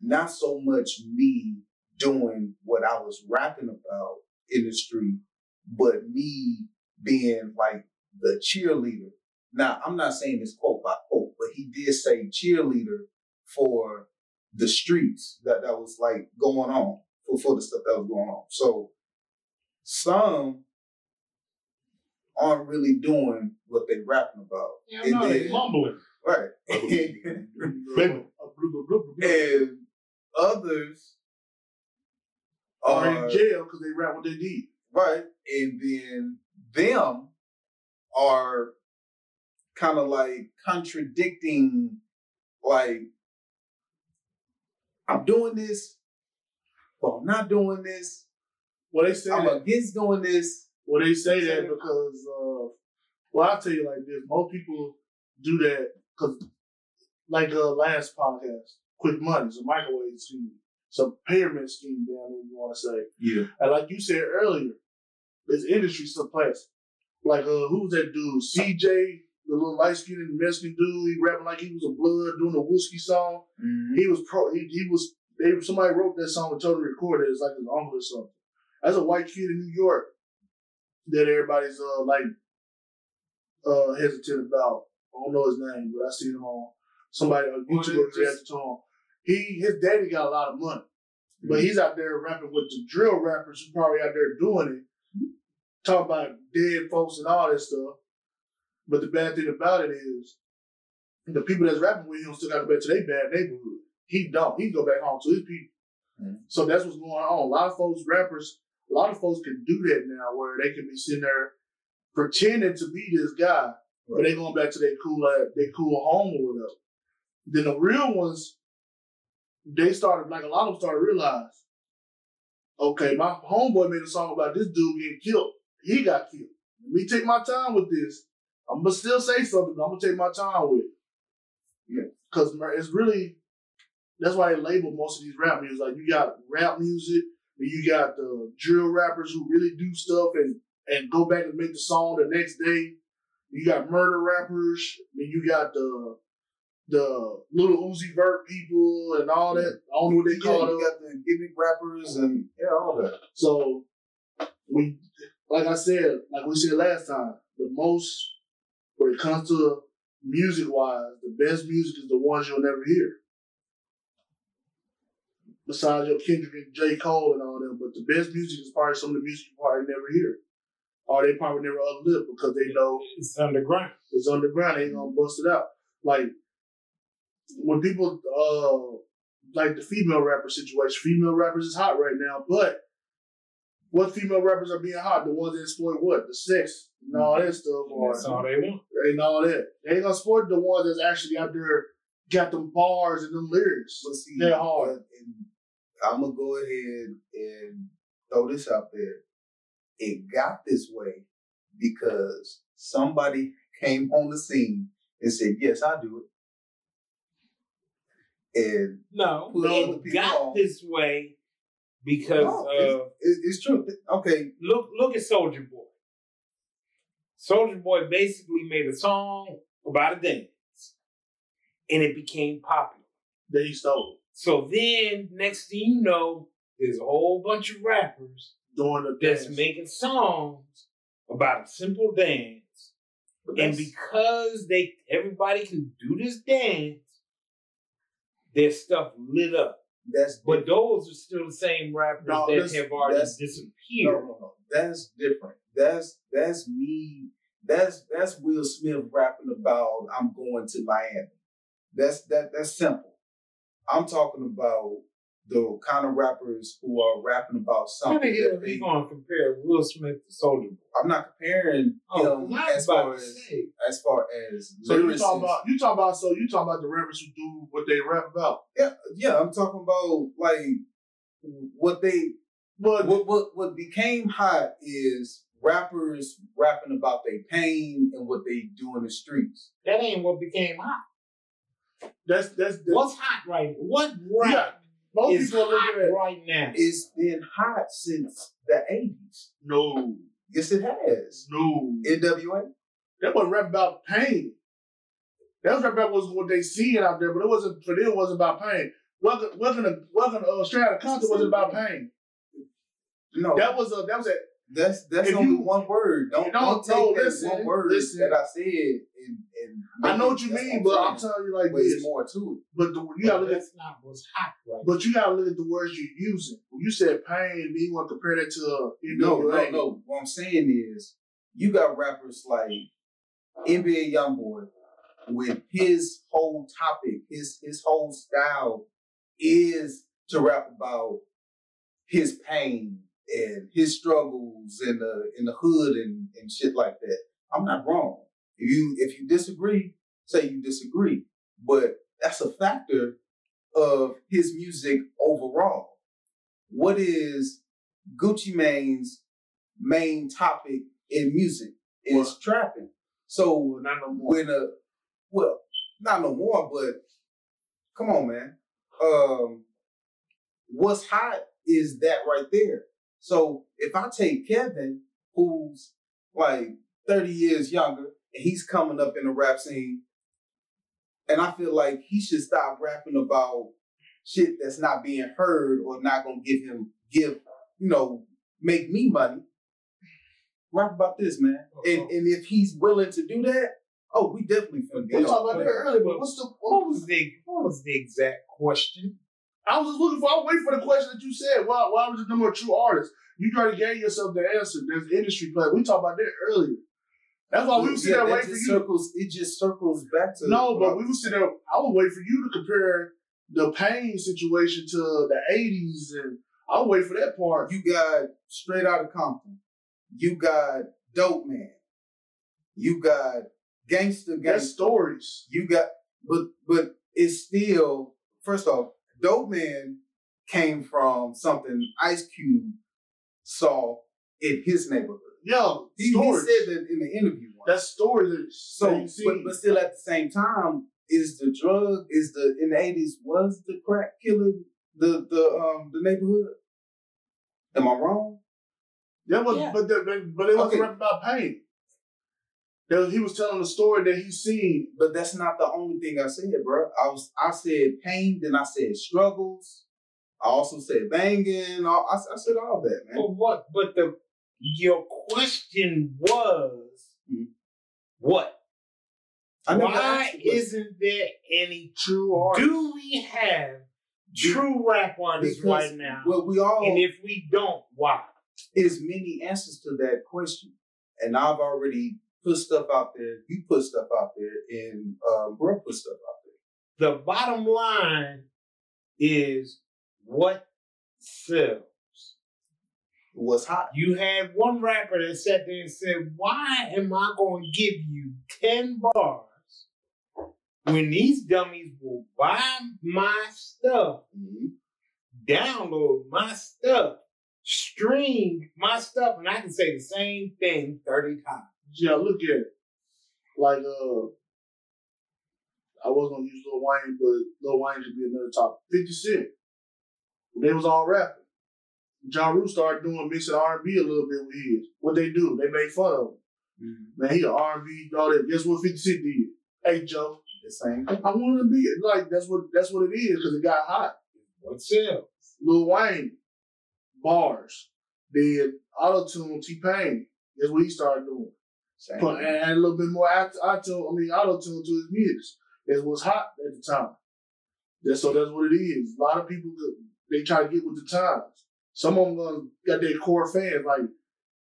not so much me doing what I was rapping about in the street, but me being like the cheerleader. Now, I'm not saying this quote by quote, but he did say cheerleader for the streets that, that was like going on, for, for the stuff that was going on. So some aren't really doing what they rapping about. Yeah, And no, they then- mumbling. Right. And others Are are in jail because they rap what they did. right, and then them are kind of like contradicting, like I'm doing this, but I'm not doing this. Well, they say I'm that. against doing this. Well, they say that because, uh, well, I'll tell you like this: most people do that because, like uh, last podcast, quick money, it's a microwave scheme, it's a pyramid scheme down there. You want to say, Yeah. and like you said earlier, this industry still plays. Like uh, who's that dude? CJ, the little light skinned Mexican dude. He rapping like he was a blood doing a whiskey song. He was pro. He, he was. They somebody wrote that song and told him to record it. It's like his uncle or something. As a white kid in New York, that everybody's uh like uh hesitant about. I don't know his name, but I seen him on somebody on YouTube reacted. He his daddy got a lot of money, but he's out there rapping with the drill rappers who probably out there doing it, talking about dead folks and all that stuff. But the bad thing about it is, the people that's rapping with him still got to go back to their bad neighborhood. He don't. He go back home to his people. Mhm. So that's what's going on. A lot of folks, rappers, a lot of folks can do that now, where they can be sitting there pretending to be this guy, but they going back to their cool, uh, their cool home or whatever. Then the real ones, they started like a lot of them started to realize, okay, my homeboy made a song about this dude getting killed. He got killed. Let me take my time with this. I'm gonna still say something. But I'm gonna take my time with it. Yeah. Cause it's really that's why they label most of these rap music. Like you got rap music, you got the drill rappers who really do stuff and and go back and make the song the next day. You got murder rappers, then you got the the Lil Uzi Vert people and all that. I don't know what they Yeah, call you got the gimmick rappers and yeah, all that. So we, like I said, like we said last time, the most when it comes to music wise, the best music is the ones you'll never hear. Besides your Kendrick and J. Cole and all them, but the best music is probably some of the music you probably never hear. Or they probably never uplift because they know It's underground. it's underground, they ain't gonna bust it out. Like when people uh like the female rapper situation, female rappers is hot right now, but what female rappers are being hot? The ones that exploit what? The sex and all that stuff or That's all they want. and all that. They ain't gonna support the ones that's actually out there got them bars and them lyrics. But see, They're hard. and- and I'm gonna go ahead and throw this out there. It got this way because somebody came on the scene and said, "Yes, I do it," and No, Put it people got on. this way because No, uh, it, it's true. Okay, look look at Soulja Boy. Soulja Boy basically made a song about a dance, and it became popular. that he stole So then, next thing you know, there's a whole bunch of rappers doing the that's dance. making songs about a simple dance. And because they everybody can do this dance, their stuff lit up. that's But those are still the same rappers No, that have already that's- no, disappeared. no, no. That's different. That's that's me. That's that's Will Smith rapping about I'm going to Miami. That's that that's simple. I'm talking about the kind of rappers who are rapping about something. How the are you going to compare Will Smith to Soulja Boy? I'm not comparing Oh, him was as far as as far as So you talking about you talking about so you talking about the rappers who do what they rap about. yeah yeah I'm talking about like what they what what what became hot is rappers rapping about their pain and what they do in the streets. That ain't what became hot. That's that's, that's What's hot right now? What rap Yeah, most is people hot looking at right now? It's been hot since the eighties. no, Yes, it has. no. NWA. That wasn't rap about pain. That was rap about was what they seeing out there, but it wasn't for them. It wasn't about pain. Welcome, welcome to welcome to uh, straight out of Compton wasn't about pain. No, That was a that was a that's that's if only you- one word. Don't don't take no, that listen, one word listen. that I said and and. I know what you mean, but I'm telling you like But this. more to But the, you gotta look at not what's hot right but you gotta look at the words you're using. When you said pain, then you want to compare that to uh, it. No, no, no. What I'm saying is, you got rappers like NBA YoungBoy with his whole topic, his his whole style is to rap about his pain and his struggles in the in the hood and, and shit like that. I'm not wrong. If you if you disagree, say you disagree. But that's a factor of his music overall. What is Gucci Mane's main topic in music? Is What? trapping. So Well, not no more. when a well, not no more, but come on, man. Um, what's hot is that right there. So if I take Kevin, who's like 30 years younger, and he's coming up in the rap scene, and I feel like he should stop rapping about shit that's not being heard or not gonna give him give, you know, make me money. Rap about this, man. And and if he's willing to do that, oh, we definitely finna We talked about that earlier, but what's the What was the what was the exact question? I was just looking for I was waiting for the question that you said. Why why was it number of true artists? You try to gave yourself the answer. There's industry play. We talked about that earlier. That's why we was sitting Yeah, there that waiting for you. circles. It just circles back to No, but we was sitting there. I was waiting for you to compare the pain situation to the '80s, and I was wait for that part. You got straight out of Compton. You got Dope Man. You got gangster That's stories. You got, but but it's still first off, Dope Man came from something Ice Cube saw in his neighborhood. Yo, He, he said that in the interview. once. That's stories. That So, you but, but still at the same time, is the drug is the in the eighties was the crack killing the the um the neighborhood? Am I wrong? That was, Yeah. but, that, but but it wasn't Okay. rap about pain. Was, he was telling the story that he seen. But that's not the only thing I said, bro. I was I said pain, then I said struggles. I also said banging. all- I, I said all that, man. But what? But the your question was Mhm. what? Why isn't there any? True artists. Do we have true rap artists Because- right now? Well, we all and if we don't, why? is many answers to that question, and I've already put stuff out there. You put stuff out there, and um, bro put stuff out there. The bottom line is what sells. What's hot? You had one rapper that sat there and said, Why am I going to give you 10 bars when these dummies will buy my stuff, Mhm. download my stuff, stream my stuff, and I can say the same thing 30 times? Yeah, look at it. Like uh I was gonna use Lil Wayne, but Lil Wayne should be another top. 50 Cent. They was all rapping. Ja Rule started doing mixing R and B a little bit with his. What they do? They made fun of him. Man, he an R and B all that. Guess what 50 Cent did? Hey Joe, the same. I want to be like that's what that's what it is because it got hot. What sells? Lil Wayne, bars, did auto tune T Pain. That's what he started doing. Same. Put and add a little bit more auto. I mean auto tune to his music. It was hot at the time. That's so that's what it is. A lot of people they try to get with the times. Some of them gonna got their core fans like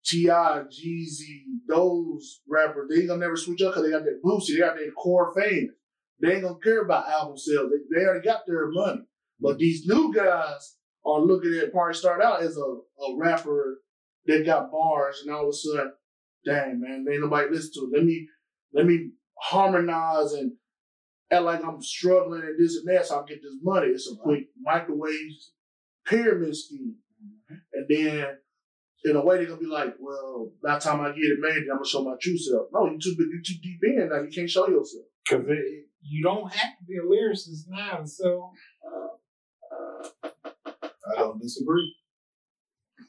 T.I., Jeezy, those rappers. They ain't gonna never switch up because they got that Boosie. They got their core fans. They ain't gonna care about album sales. They, they already got their money. But these new guys are looking at probably start out as a, a rapper that got bars, and all of a sudden, dang man, ain't nobody listen to it. Let me let me harmonize and act like I'm struggling and this and that, so I get this money. It's a quick microwave pyramid scheme, and then in a way they're gonna be like, well, by the time I get it made, I'm gonna show my true self. No, you too big, you too deep in now. You can't show yourself. Because you don't have to be a lyricist now. So I don't disagree.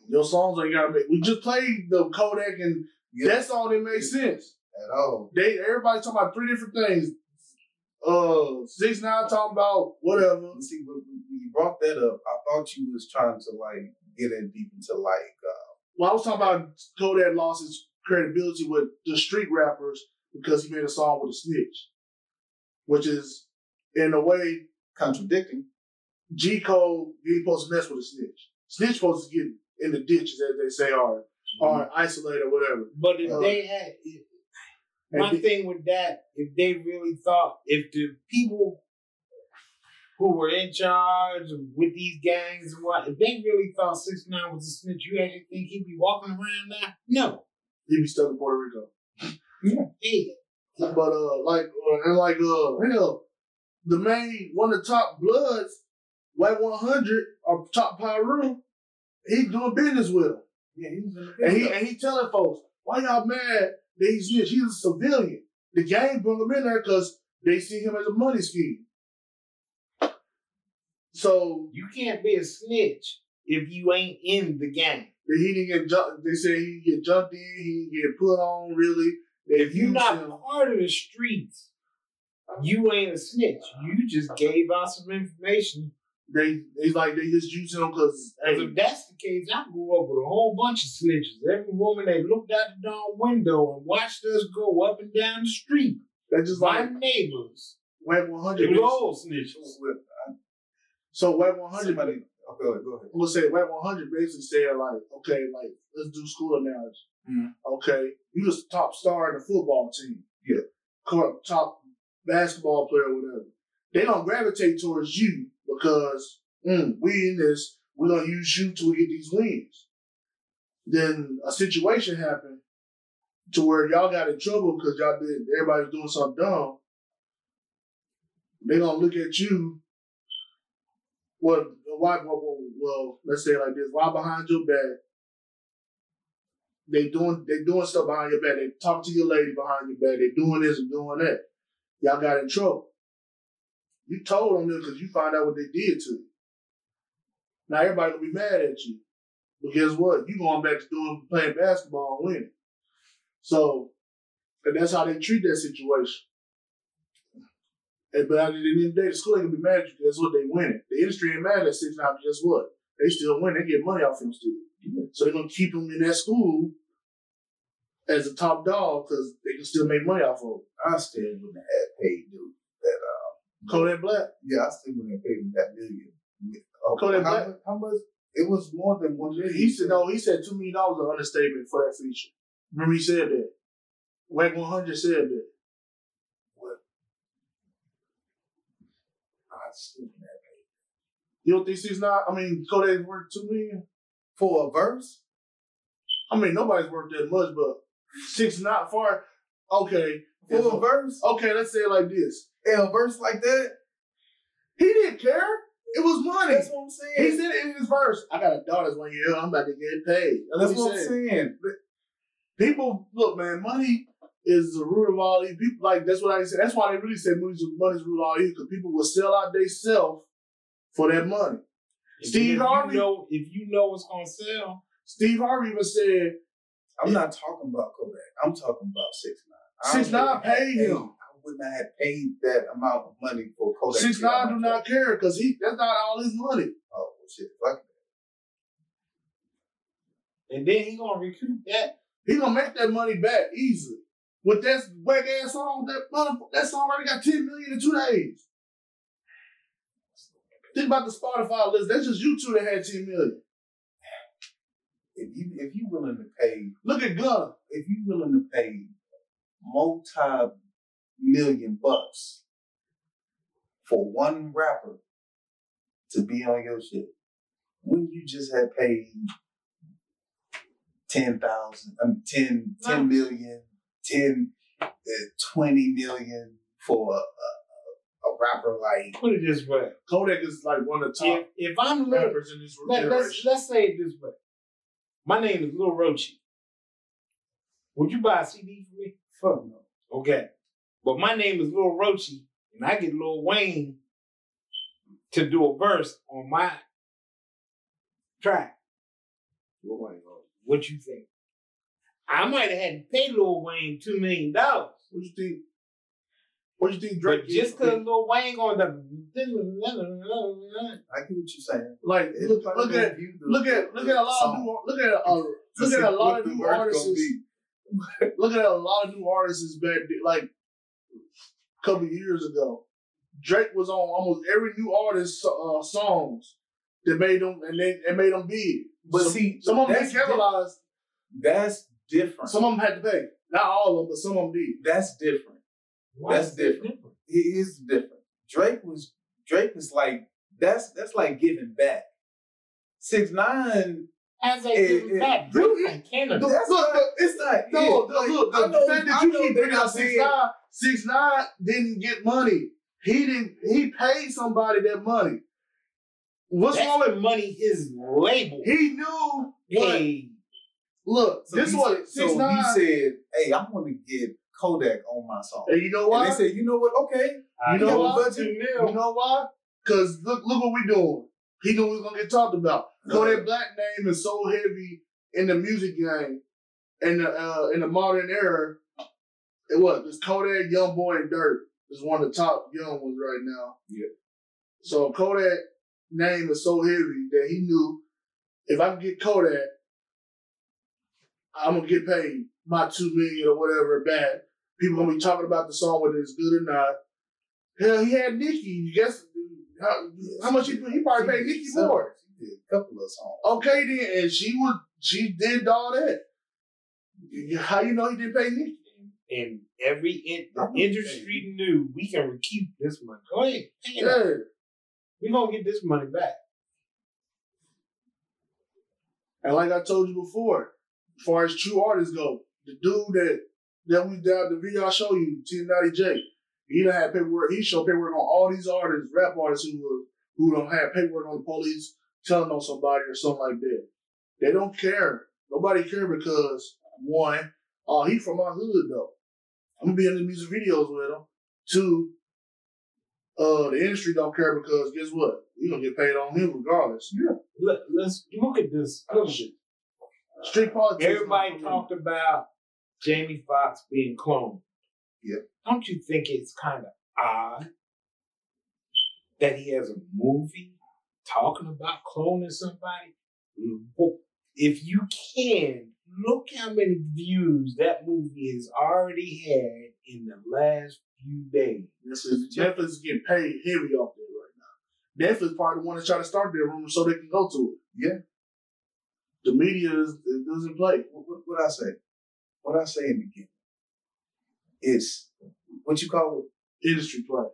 Your songs ain't gotta make. We just played the Kodak, and that song didn't make sense. At all. They everybody talking about three different things. Uh, six nine talking about whatever. See, when you brought that up, I thought you was trying to like get in deep into like uh, Well, I was talking about Kodak lost his credibility with the street rappers because he made a song with a snitch, which is in a way contradicting. G Code you ain't supposed to mess with a snitch. Snitch supposed to get in the ditches as they say or or isolate or whatever. But if Uh, they had, if, my the- thing with that, if they really thought, if the people who were in charge with these gangs and what, if they really thought Six Nine was a snitch, you actually think he'd be walking around now? No. He'd be stuck in Puerto Rico. Hey, But uh, like uh, and like uh, hell, the main one of the top bloods, White One Hundred or Top Pyru, he doing business with him, Yeah, he was in the and he and he telling folks why y'all mad that he's? He's a civilian. The gang brought him in there because they see him as a money scheme. So you can't be a snitch if you ain't in the gang. he didn't get jumped. They say he get jumped in. He didn't get put on. Really, they If you're not him. part of the streets, you ain't a snitch. You just gave out some information. They he's like they just using them because Because if that's the case, I grew up with a whole bunch of snitches. Every woman that looked out the darn window and watched us go up and down the street, they just my like neighbors, White One they Hundred. was all snitches. So White One Hundred. Somebody, oh, go ahead, go ahead. I'm gonna say White One Hundred basically said like, okay, like let's do school analogy. Mhm. Okay, you just the top star in the football team. Yeah. Co- Top basketball player, or whatever. They don't gravitate towards you because mm, we in this. We're gonna use you to get these wins. Then a situation happened to where y'all got in trouble because y'all did everybody was doing something dumb. They gonna look at you. Well, why? Well, well, let's say like this: Why behind your back? They doing they doing stuff behind your back. They talk to your lady behind your back. They doing this and doing that. Y'all got in trouble. You told them this because you found out what they did to you. Now everybody gonna be mad at you. But guess what? You going back to doing playing basketball and winning. So, and that's how they treat that situation. And, but at the end of the day, the school ain't gonna be mad at you. Guess what? They winning. The industry ain't mad at six but Guess what? They still win. They get money off them still. So they're gonna keep them in that school as a top dog because they can still make money off of them. I still wouldn't have paid dude Kodak Black. yeah, I still wouldn't have paid him that million. Oh, Kodak how, Black? How much? It was more than one million. He said no. He said two million dollars an understatement for that feature. Remember he said that. Wack one hundred said that. I still have You don't think six nine? I mean, Kodak worth two million. for a verse. I mean, nobody's worth that much, but six not far. Okay, For a verse, okay. Let's say it like this. And a verse like that. He didn't care. It was money. That's what I'm saying. He said it in his verse. I got a daughter's one year. I'm about to get paid. That's he what I'm saying. People look, man. Money is the root of all evil. People like that's what I said. That's why they really say money's money's the root of all evil because people will sell out they self for that money. Steve if Harvey? You know, if you know what's gonna sell, Steve Harvey even said I'm not talking about Kodak. I'm talking about six nine. Six Nine paid him. I would not have paid that amount of money for Kodak. Six to nine do my not care because he that's not all his money. Oh well, shit, fuck. And then he gonna recoup that. He gonna make that money back easily. With that whack ass song, that mother, that song already got 10 million in two days. Think about the Spotify list. That's just you two that had 10 million. If you if you willing to pay, Look at Gunna. if you willing to pay multi million bucks for one rapper to be on your shit, when you just had paid ten thousand, I mean 10, 10 million, 10, uh, 20 million for a, a, a rapper like Put it this way: Kodak is like one of the top if I'm little, rappers in this let, generation. let's let's say it this way: my name is Lil Rochi. Would you buy a CD for me? Fuck no. Okay, but my name is Lil Rochi, and I get Lil Wayne to do a verse on my track. Lil Wayne. What you think? I might have had to pay Lil Wayne two million dollars. What you think? What you think Drake But just because Lil Wayne on the I get what you're saying. like look, look at the- look at look at a lot of new look at uh, look at a lot of new artists. Look at a lot of new artists back like couple of years ago. Drake was on almost every new artist uh, songs that made them and they and made them big. But some, see, some of them that's didn't capitalize. That's different. Some of them had to pay. Not all of them, but some of them did. That's different. That's different. It is different. Drake was Drake was like that's that's like giving back. Six nine. As a It- give it- back, Drake- Drake Canada. Look, That's look, not- it's not. No, it. no, Like, look, I the know- fact that I you know keep they're bringing not up six saying- nine, six nine didn't get money. He didn't. He paid somebody that money. What's That's wrong with? money his label He knew what. paid. Look, So this he what six so nine. he said, "Hey, I'm going to get Kodak on my song." and you know And why? they said, "You know what? Okay, You know got a why? You know why? Because look, look what we doing. He knew we was gonna get talked about. Kodak Black name is so heavy in the music game, in the uh, in the modern era. It was it's Kodak, Young Boy, and Durk is one of the top young ones right now. Yeah. So Kodak name is so heavy that he knew if I can get Kodak, I'm gonna get paid my two million or whatever back. People gonna be talking about the song whether it's good or not. Hell, he had Nicki. Guess how, how much he he probably paid Nicki more. He did a couple of songs. Okay then, and she was she did all that. How you know he didn't pay Nicki? And every in, I know the industry knew we can recoup this money. Go ahead. Out. We're gonna get this money back. And like I told you before, as far as true artists go, the dude that that we did the video I show you, T Naughty J, he done had paperwork. He showed paperwork on all these artists, rap artists who who don't have paperwork on the police telling on somebody or something like that. They don't care. Nobody care because one, oh, he from my hood though. I'm gonna be in the music videos with him. Two, uh, the industry don't care because guess what? We gonna get paid on him regardless. Let, let's look at this. Street politics. Everybody talked about Jamie Foxx being cloned. Yep. Don't you think it's kind of odd that he has a movie talking about cloning somebody? Well, If you can, look how many views that movie has already had in the last few days. Netflix, Netflix is getting paid heavy off there right now. Netflix probably the one that try to start their rumor so they can go to it. Yeah. The media is, it doesn't play. What, what, what I say? What I say in the beginning? It's what you call it. Industry play.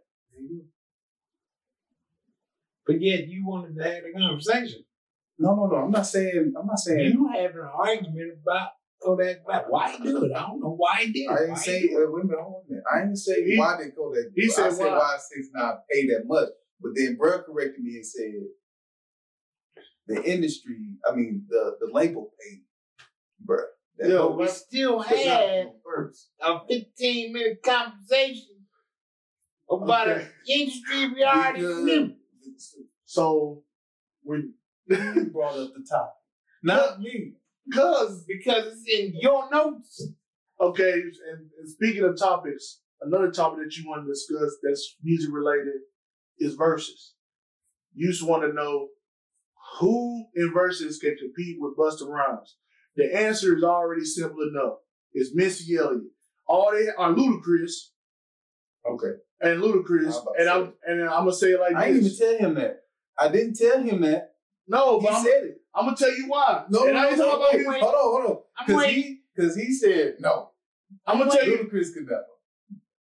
But yet you wanted to have the conversation. No, no, no. I'm not saying. I'm not saying. You having an argument about Kodak Black. Why he do it? I don't know why he did. I didn't Why say. Uh, wait a minute, hold on a minute. I didn't say He- why did Kodak. he said I said why. why six nine pay that much. But then Bro corrected me and said the industry. I mean the the label paid, bro. That But we still had first. a 15 minute conversation about Okay. an industry we already knew. So we You brought up the topic, not me. cause Because it's in your notes. okay, and, and speaking of topics, another topic that you want to discuss that's music related is verses. You just want to know who in verses can compete with Busta Rhymes. The answer is already simple enough. It's Missy Elliott. All they are Ludacris Okay. and Ludacris, I was and. I'm and I'm gonna say it like this. I didn't even tell him that. I didn't tell him that. No, He but I'm, said it. I'm gonna tell you why. No, and no, I ain't no, talking about music. hold on, hold on. Because he, because he said no. I'm gonna tell you, Ludacris could never.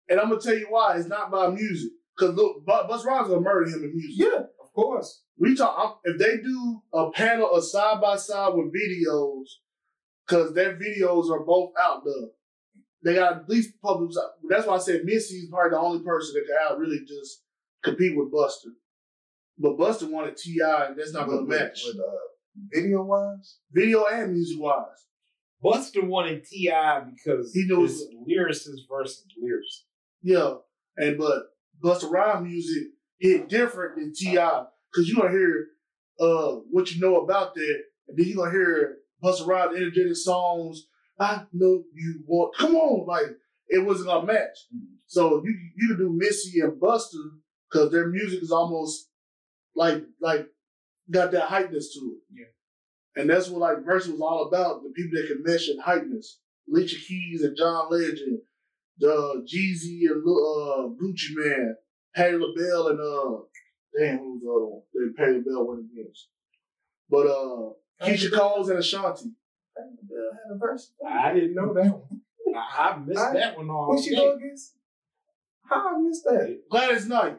and I'm gonna tell you why. It's not about music. Cause look, Bu- Bus Rhymes gonna murder him in music. Yeah, of course. We talk I'm- if they do a panel of side by side with videos, cause their videos are both out there. They got at least public. That's why I said Missy's probably the only person that can out really just compete with Busta. But Busta wanted T.I., and that's not gonna With- with- match With, uh, video wise, video and music wise. Busta wanted T.I. because He he knows- knows lyricist versus lyricist. Yeah, and but Busta Rhymes music hit different than T.I., cause you gonna hear uh what you know about that, and then you gonna hear Busta Rhymes energetic songs. I know you want. Come on, like it wasn't gonna match. So you you can do Missy and Busta because their music is almost like like got that heightness to it. Yeah. And that's what like Verse was all about, the people that can mesh in heightness. Alicia Keys and John Legend, the Jeezy and uh, Gucci Mane, Patti LaBelle and uh damn who's the other one that Patti LaBelle went against. But uh Keyshia Coles and Ashanti. had a verse. I didn't know that one. I, I missed I- that one all Who she day. go against? How I missed that? Gladys Knight.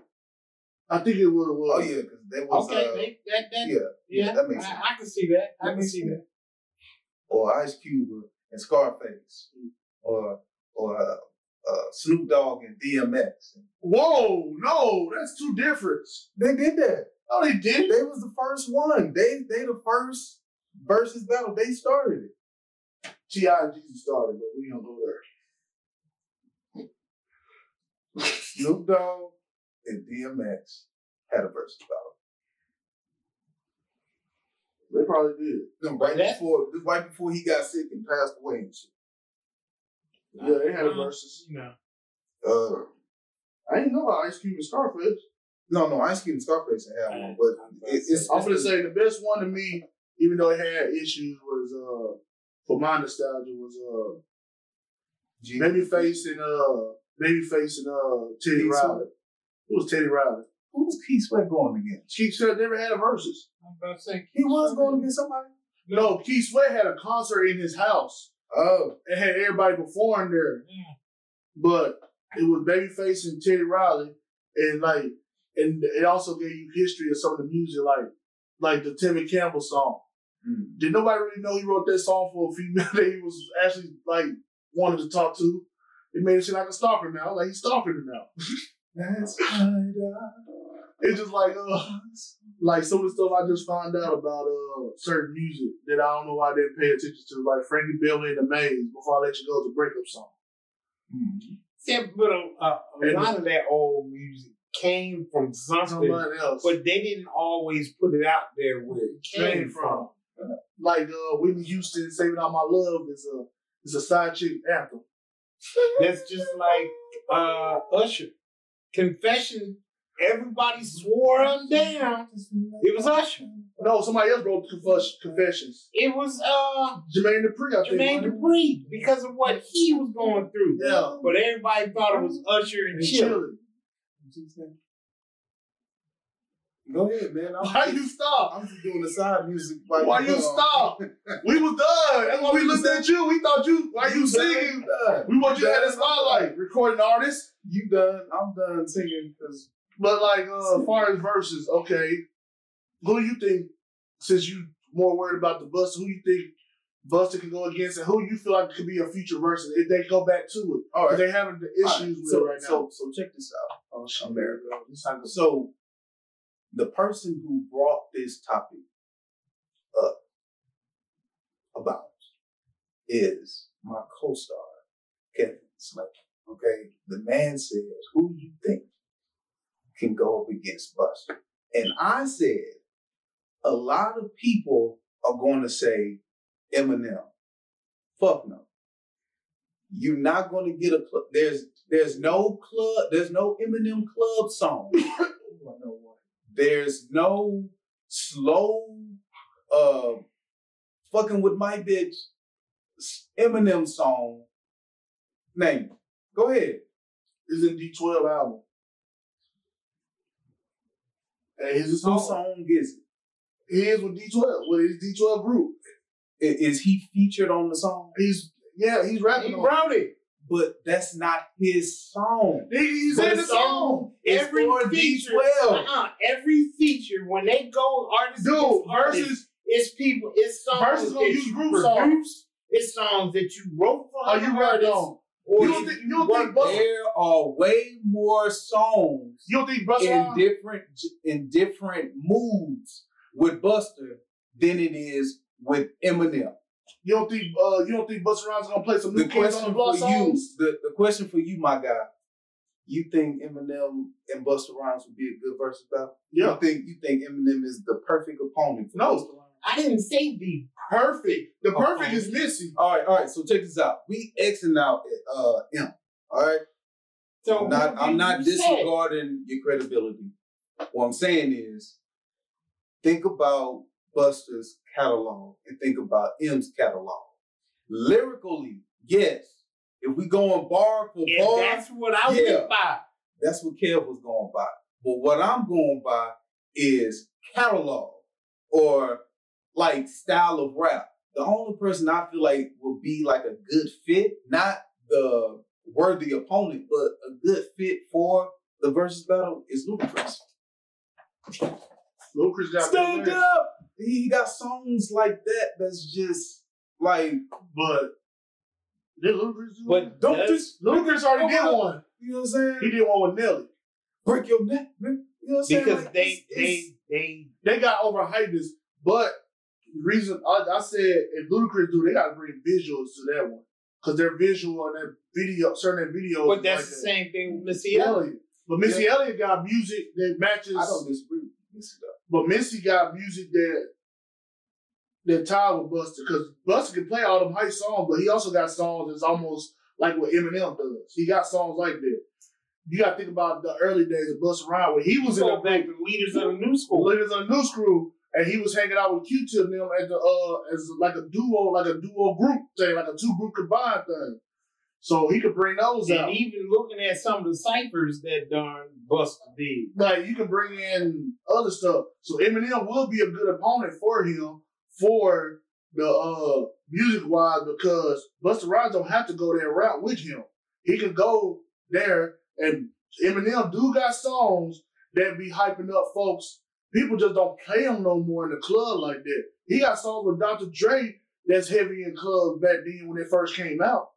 I think it was. was Oh yeah, because that was Okay, uh, they, that, that, yeah, yeah, that makes I, sense. I can see that. I That can see sense. that. or Ice Cube and Scarface, or or uh, uh, Snoop Dogg and DMX. Whoa, no, that's two different. They did that. No, they didn't. They was the first one. They they the first versus battle. They started it. T.I. and Jeezy started, but we don't go there. Snoop Dogg and DMX had a versus battle. They probably did. No, right That- before right before he got sick and passed away and shit. Yeah, they had a versus. You know, Uh, I didn't know about Ice Cube and Scarface. no, no, Ice Cube and Scarface had one, but it, it's, it's I'm gonna say the best one to me, even though it had issues, was uh for my nostalgia was uh G- Babyface and uh Babyface and uh Teddy Riley. It was Teddy Riley. Who was Keith Sweat going against? Keith Sweat never had a versus. I'm about to say He was going against somebody. No, Keith Sweat had a concert in his house Oh, and had everybody perform there. Yeah. But it was Babyface and Teddy Riley, and like, and it also gave you history of some of the music, like, like the Tevin Campbell song. Mm. Did nobody really know he wrote that song for a female that he was actually like wanted to talk to? It made it seem like a stalker now, like he's stalking her now. that's kind of. It's just like uh, like some of the stuff I just found out about uh certain music that I don't know why I didn't pay attention to, like Frankie Beverly and the Maze. Before I let you go, a breakup song. Yeah, but a, a, a lot of that old music came from something, else, but they didn't always put it out there where it came Came from. like uh, Whitney Houston, "Saving All My Love" is a is a side chick anthem. That's just like uh, Usher. Confession, everybody swore him down. It was Usher. No, somebody else wrote Confessions. It was uh, Jermaine Dupri, I. Jermaine? Dupri because of what he was going through. Yeah. But everybody thought it was Usher and And Chill. Chilli. Go ahead, man. I'm, Why you stop? I'm just doing the side music. Why you stop? We was done. That's why we looked at you. We thought you. Why you singing? done. We want you to have done. the spotlight. Recording artist. You done. I'm done singing because But like uh as far as verses, okay. Who do you think, since you more worried about the Busta, who you think Busta can go against and who you feel like could be a future versus if they go back to it? all right. they having the issues with so, it right now. so so check this out. oh shit. America. So the person who brought this topic up about is my co-star Kevin Slater. Okay, the man says, "Who do you think can go up against Busta?" And I said, a lot of people are going to say Eminem. Fuck no. You're not going to get a. cl- There's There's no club. There's no Eminem club song. Ooh, I know one. There's no slow, uh, fucking with my bitch Eminem song. Name. Go ahead. It's in D12 album. And his song. song is it? He is with D12, with his D12 group. Is he featured on the song? He's yeah, he's rapping He on wrote it. But that's not his song. He's But in the song. It's Every for feature, D12. uh-uh, every feature when they go artists Dude, versus it's people, it's songs Versus gonna that use you group songs. it's songs that you wrote for other you artists, on. Or You don't think you don't think Busta There are way more songs you don't think Busta in different in different moods with Busta than it is with Eminem. you don't think uh you don't think Busta Rhymes is gonna play some new The kids on the block for you, songs? the, the question for you, my guy, you think Eminem and Busta Rhymes would be a good versus battle? Yeah. You think you think Eminem is the perfect opponent for No. Busta Rhymes? I didn't say the Perfect. The perfect Okay. is missing. All right, all right. So check this out. We Xing out uh M. All right. so I'm not I'm not disregarding your credibility. What I'm saying is think about Busta's catalog and think about M's catalog. Lyrically, yes. If we going bar for bar, that's what I Yeah. went by. that's what Kev was going by. But what I'm going by is catalog or like style of rap. The only person I feel like would be like a good fit, not the worthy opponent, but a good fit for the versus battle is Ludacris. Ludacris got Stand up! He got songs like that that's just like but did Ludacris do But one? don't That's- just Ludacris already did one. you know what I'm saying? He did one with Nelly. break your neck, man. You know what I'm saying? Because Like, they it's- it's- they they They got overhyped this, but the reason I, I said if Ludacris do, they got to bring visuals to that one because their visual and their video, certain videos. but that's like the that. same thing with Missy Elliott. Elliott. But Missy Elliott got music that matches. I don't disagree with Missy though. But Missy got music that that tied with Busta because Busta can play all them hype songs, but he also got songs that's almost like what Eminem does. He got songs like that. You got to think about the early days of Busta Rhymes when he was in the back to leaders of the new school. Leaders of the New Screw, and he was hanging out with Q-Tip and them as the uh as like a duo, like a duo group thing, like a two group combined thing. So he could bring those And out. even looking at some of the ciphers that darn Busta did. like you can bring in other stuff. So Eminem will be a good opponent for him for the uh music wise because Busta Rhymes don't have to go that route with him. He can go there and Eminem do got songs that be hyping up folks. People just don't play him no more in the club like that. He got songs with Dr. Dre that's heavy in clubs back then when it first came out.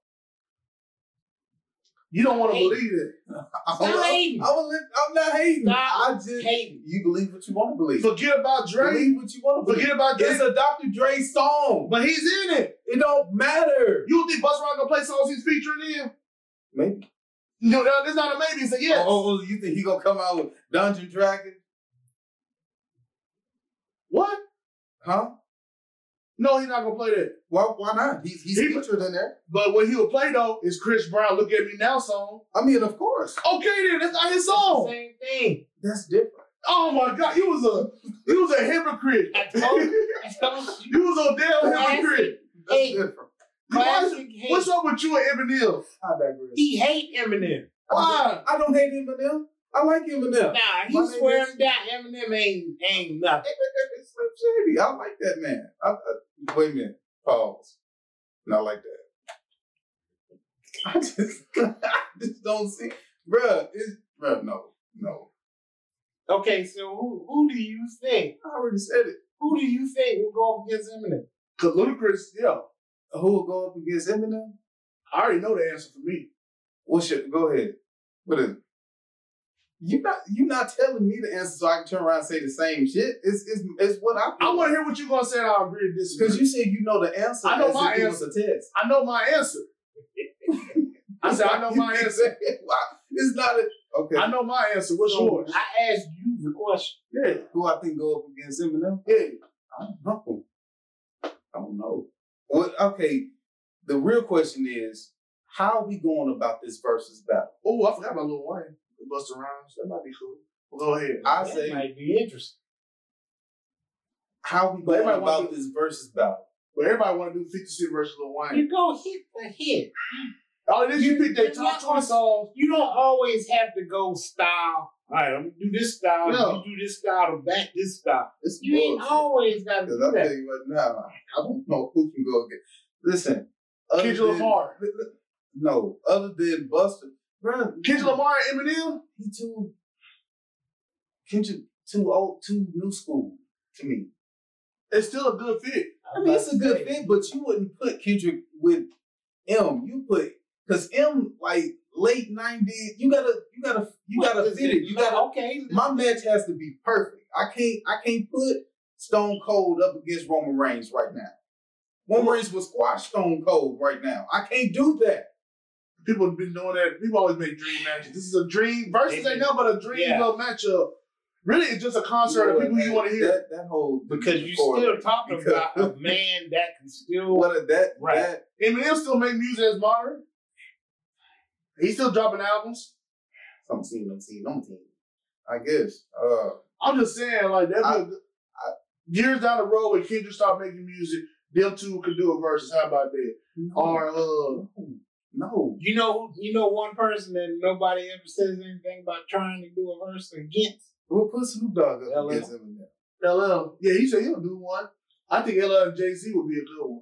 You don't want to believe it. I'm, Stop hating. I'm, I'm not hating. Stop I just hating. you believe what you want to believe. Forget about Dre. Believe what you want to believe. Forget about Dre. It's a Dr. Dre song, But he's in it. it don't matter. You don't think Busta Rhymes gonna play songs he's featuring in? Maybe. No, no, it's not a maybe. It's a yes. Oh, oh, oh you think he gonna come out with Dungeon Dragon? What? Huh? No, he's not gonna play that. Why? Why not? He's he's He- featured in there. But what he'll play though is Chris Brown. Look at me now song. I mean, of course, Okay, then that's not his song. same thing. that's different. Oh my God, he was a he was a hypocrite. I told, I told He you. was a damn hypocrite. That's Hey, different. classic What's, hate. what's up with you and Eminem? I digress. He hate Eminem. Why? I don't hate Eminem. I like Eminem. Nah, he My swear niggas- him down. Eminem ain't ain't nothing. Shady. I like that man. I, I, wait a minute. Pause. Not like that. I just, I just don't see, bruh. It's, bruh. No, no. Okay, so who who do you think? I already said it. Who do you think will go up against Eminem? Cause Ludacris, yeah, Who will go up against Eminem? I already know the answer for me. What's your? Go ahead. What is it? You not you not telling me the answer so I can turn around and say the same shit. It's it's, it's what I. I want to hear what you're gonna say. and I'll agree to disagree. because you said you know the answer. I know my answer. it was a test. I know my answer. I said I know my answer. said, "Wow, It's not a okay. I know my answer. What's So, yours? I asked you the question. Yeah, Who I think go up against Eminem? yeah. I don't know. I don't know. Well, okay. The real question is, how are we going about this versus battle? Oh, I forgot about Lil Wayne. Busta Rhymes. That might be cool. Well, go ahead. I That say, might be interesting. how are we going everybody wanna about this versus battle? But everybody want to do 50 Cent versus Lil Wayne. You go hit the hit. All it is, you You- pick their you're top 20 songs. You don't always have to go style. All right, I'm gonna do this style. No. You do this style to back this style. It's You ain't always got to Because do I'll tell that. you what now, I don't know who can go against. Listen, other Kendrick Lamar. No, other than Busta, bro, Kendrick Lamar and Eminem. he too Kendrick too old, too new school to me. It's still a good fit. I mean, it's a good fit, but you wouldn't put Kendrick with M. You put because M like late nineties. You gotta, you gotta, you gotta What fit it. You gotta. okay. My match has to be perfect. I can't, I can't put Stone Cold up against Roman Reigns right now. Roman Reigns will squash Stone Cold right now. I can't do that. People have been doing that. People always make dream matches. This is a dream. Versus They- ain't nothing but a dream Yeah. little matchup. Really, it's just a concert of know people what, you want to hear. That, that whole Because you recording, still talking because- about a man that can still. what that Right. that Eminem still make music as modern. He's still dropping albums. I'm seeing, I'm seeing, I'm seeing. I guess. Uh, I'm just saying, like that. I- years down the road, when Kendrick start making music, them two could do a versus. How about that? Or uh, no, You know, you know one person that nobody ever says anything about trying to do a verse against. we'll put Snoop Dogg up LL. against Eminem. LL, yeah, he said he'll do one. I think LL and Jay Z would be a good one.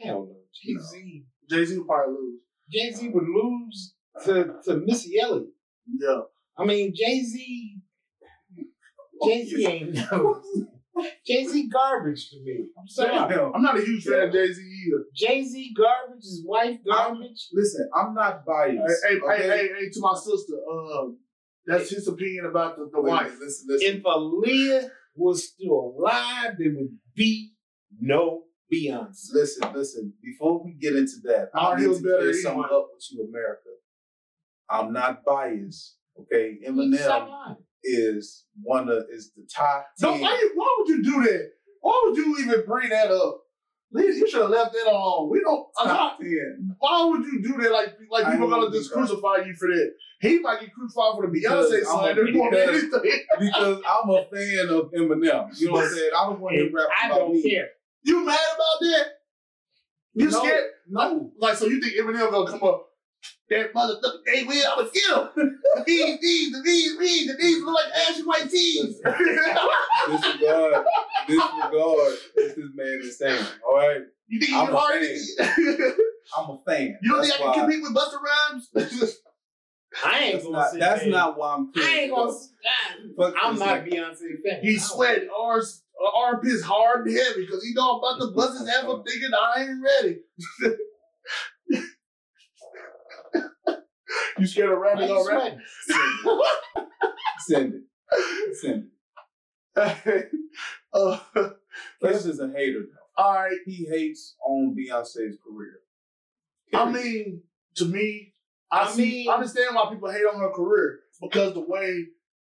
Hell no, Jay Z. Jay Z would probably lose. Jay Z would lose to to Missy Elliott. Yeah. I mean, Jay Z. Jay Z ain't no. Jay Z garbage to me. I'm sorry. I'm not a huge fan of Jay Z either. Jay Z garbage. His wife garbage. Listen, I'm not biased. Hey, hey, okay? hey, hey, hey, to my sister, um, that's his opinion about the, the Wait, wife. Listen, listen. If Aaliyah was still alive, there would be no Beyonce. Listen, listen. Before we get into that, I Our need Hill's to better clear anyway. something up with you, America. I'm not biased. Okay, Eminem alive. Is one of is the top No, why, why would you do that? Why would you even bring that up? You should have left that alone. We don't. Top ten. why would you do that? Like, like people gonna just crucify you for that. He might get crucified for the Beyonce I'm slander a- more than because-. Because I'm a fan of Eminem. You know what I'm saying? I don't want him And rapping I about don't me. care. You mad about that? You No, scared? No. Like, so you think Eminem gonna come up? That motherfucker, they will, I'ma kill him. The bees, these, the bees, these, the bees look like ashy white tees. Disregard. Disregard. This this man is saying. All right. you think you I'm can a hard fan. I'm a fan. You don't That's think I why- can compete with Busta Rhymes? I ain't That's gonna not, sit that's there. not why I'm. Here I ain't gonna. Fuck I'm this not a nigga. Beyonce fan. He's I don't- sweating. Arms, armpits uh, hard and heavy because he know I'm about to bust his ass. I'm thinking I ain't ready. You scared of Why rapping you already? sweating? Send it. Send it. uh, This is a hater. though. all right. He hates on Beyonce's career. I mean, to me, I, I see, mean- I understand why people hate on her career because the way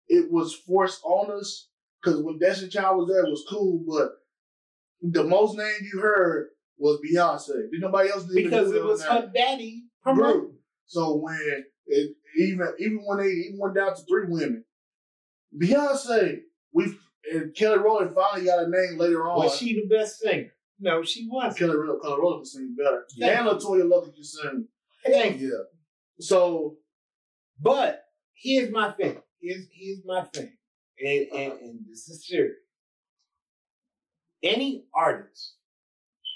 it was forced on us. Because when Destiny Child was there, it was cool, but the most name you heard was Beyonce. Did nobody else even because it was her daddy promoting. So when it even even when they even went down to three women, Beyonce, we and Kelly Rowland finally got a name later on. Was she the best singer? No, she wasn't. Kelly, Kelly Rowland can sing better, Yeah. and LaToya Luckett can sing. Thank you. Yeah. So But here's my thing. Here's here's my thing. And and, and this is serious. Any artist,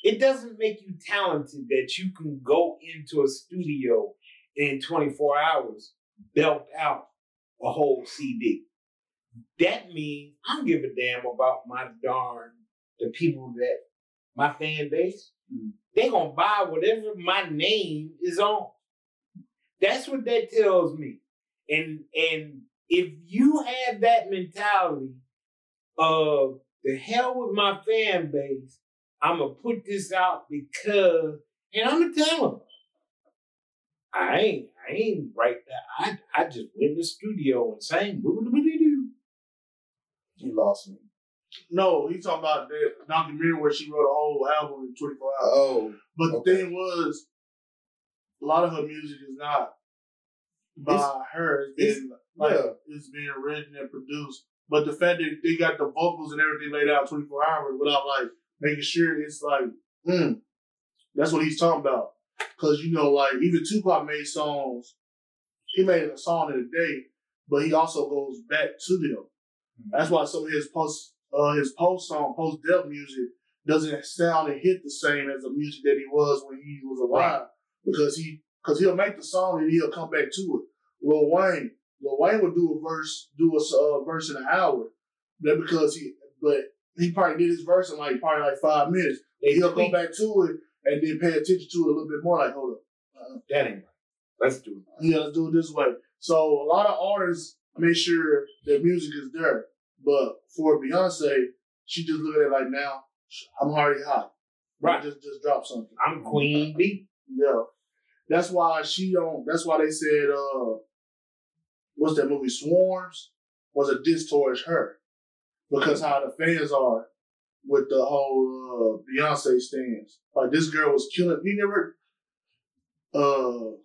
it doesn't make you talented that you can go into a studio in 24 hours, belt out a whole CD. That means I don't give a damn about my darn the people that my fan base. Mm. They gonna buy whatever my name is on. That's what that tells me. And and if you have that mentality of the hell with my fan base, I'm gonna put this out because, and I'm gonna tell them, I ain't, I ain't right there. I, I just went in the studio and sang. You lost me. no, he's talking about the documentary where she wrote a whole album in 24 hours. Oh. But okay. the thing was, a lot of her music is not by It's- her. It's it's- been like yeah. it's being written and produced. But the fact that they got the vocals and everything laid out 24 hours without like making sure it's like, mm, that's what he's talking about. Cause you know, like even Tupac made songs. He made a song in a day, but he also goes back to them. That's why some of his post, uh, his post song, post death music doesn't sound and hit the same as the music that he was when he was alive. Because he, because he'll make the song and he'll come back to it. Lil Wayne, Lil Wayne would do a verse, do a uh, verse in an hour. That because he, but he probably did his verse in like probably like five minutes. They He'll go back to it and then pay attention to it a little bit more. Like, hold up, That ain't right. Let's do it. yeah, let's do it this way. So a lot of artists make sure their music is there. But for Beyonce, she just look at it like now, I'm already hot. Right. Just just drop something. I'm Queen B. Yeah. That's why she don't that's why they said uh what's that movie, Swarms, was a diss towards her. Because how the fans are with the whole uh Beyonce stance. Like this girl was killing he never uh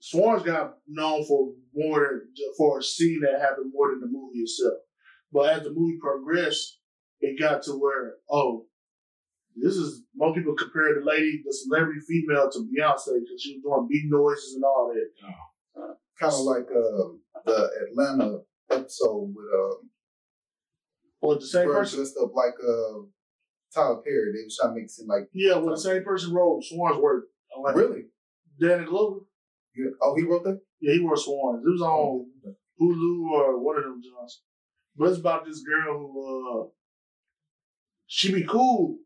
Swarms got known for more than for a scene that happened more than the movie itself. But as the movie progressed, it got to where, oh, this is most people compare the lady, the celebrity female, to Beyonce because she was doing beat noises and all that. Kind of like uh, the Atlanta episode with uh, Or the same person, dressed up like uh, Tyler Perry. They was trying to make it seem like yeah, when the same person wrote Swarms word. Like really. Danny Glover. Yeah. Oh, he wrote that. Yeah, he wrote Swarms. It was on Hulu or one of them jobs. But it's about this girl who uh she be cool,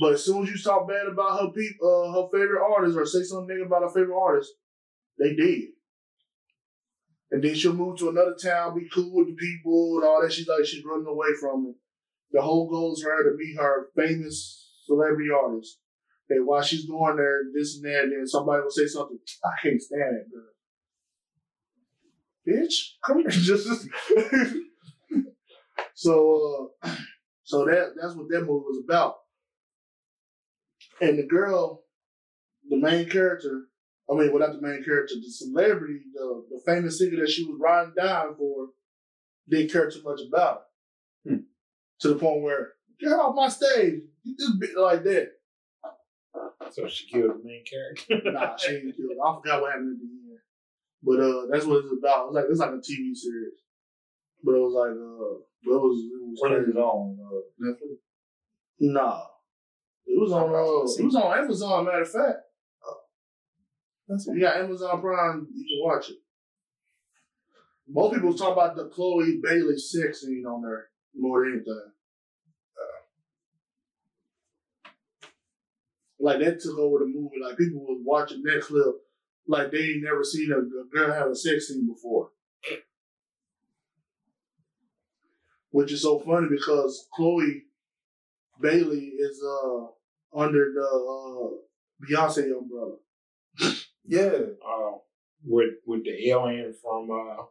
but as soon as you talk bad about her peop uh her favorite artist or say something about her favorite artist, they dead. And then she'll move to another town, be cool with the people and all that. She's like she's running away from it. The whole goal is for her to meet her famous celebrity artist. And while she's going there, this and that, and then somebody will say something, I can't stand it, girl bitch, come here. Just so, uh, so that that's what that movie was about. And the girl, the main character, I mean, without the main character, the celebrity, the the famous singer that she was riding down for, didn't care too much about her. Hmm. To the point where get off my stage, get this bit like that. So she killed the main character. Nah, she ain't killed. her. I forgot what happened at the end. But uh, that's what it's about. It's like it's like a TV series. But it was like uh, but it was it was When is crazy. it on? Uh, Netflix? Nah, it was on uh, it was on Amazon. Matter of fact, That's got Amazon Prime. You can watch it. Most people talk about the Chloe Bailey sex scene on there more than anything. Like that took over the movie. Like people was watching that clip, like they ain't never seen a, a girl have a sex scene before. Which is so funny because Chloe Bailey is uh under the uh, Beyonce umbrella. yeah. Uh, with with the alien from uh,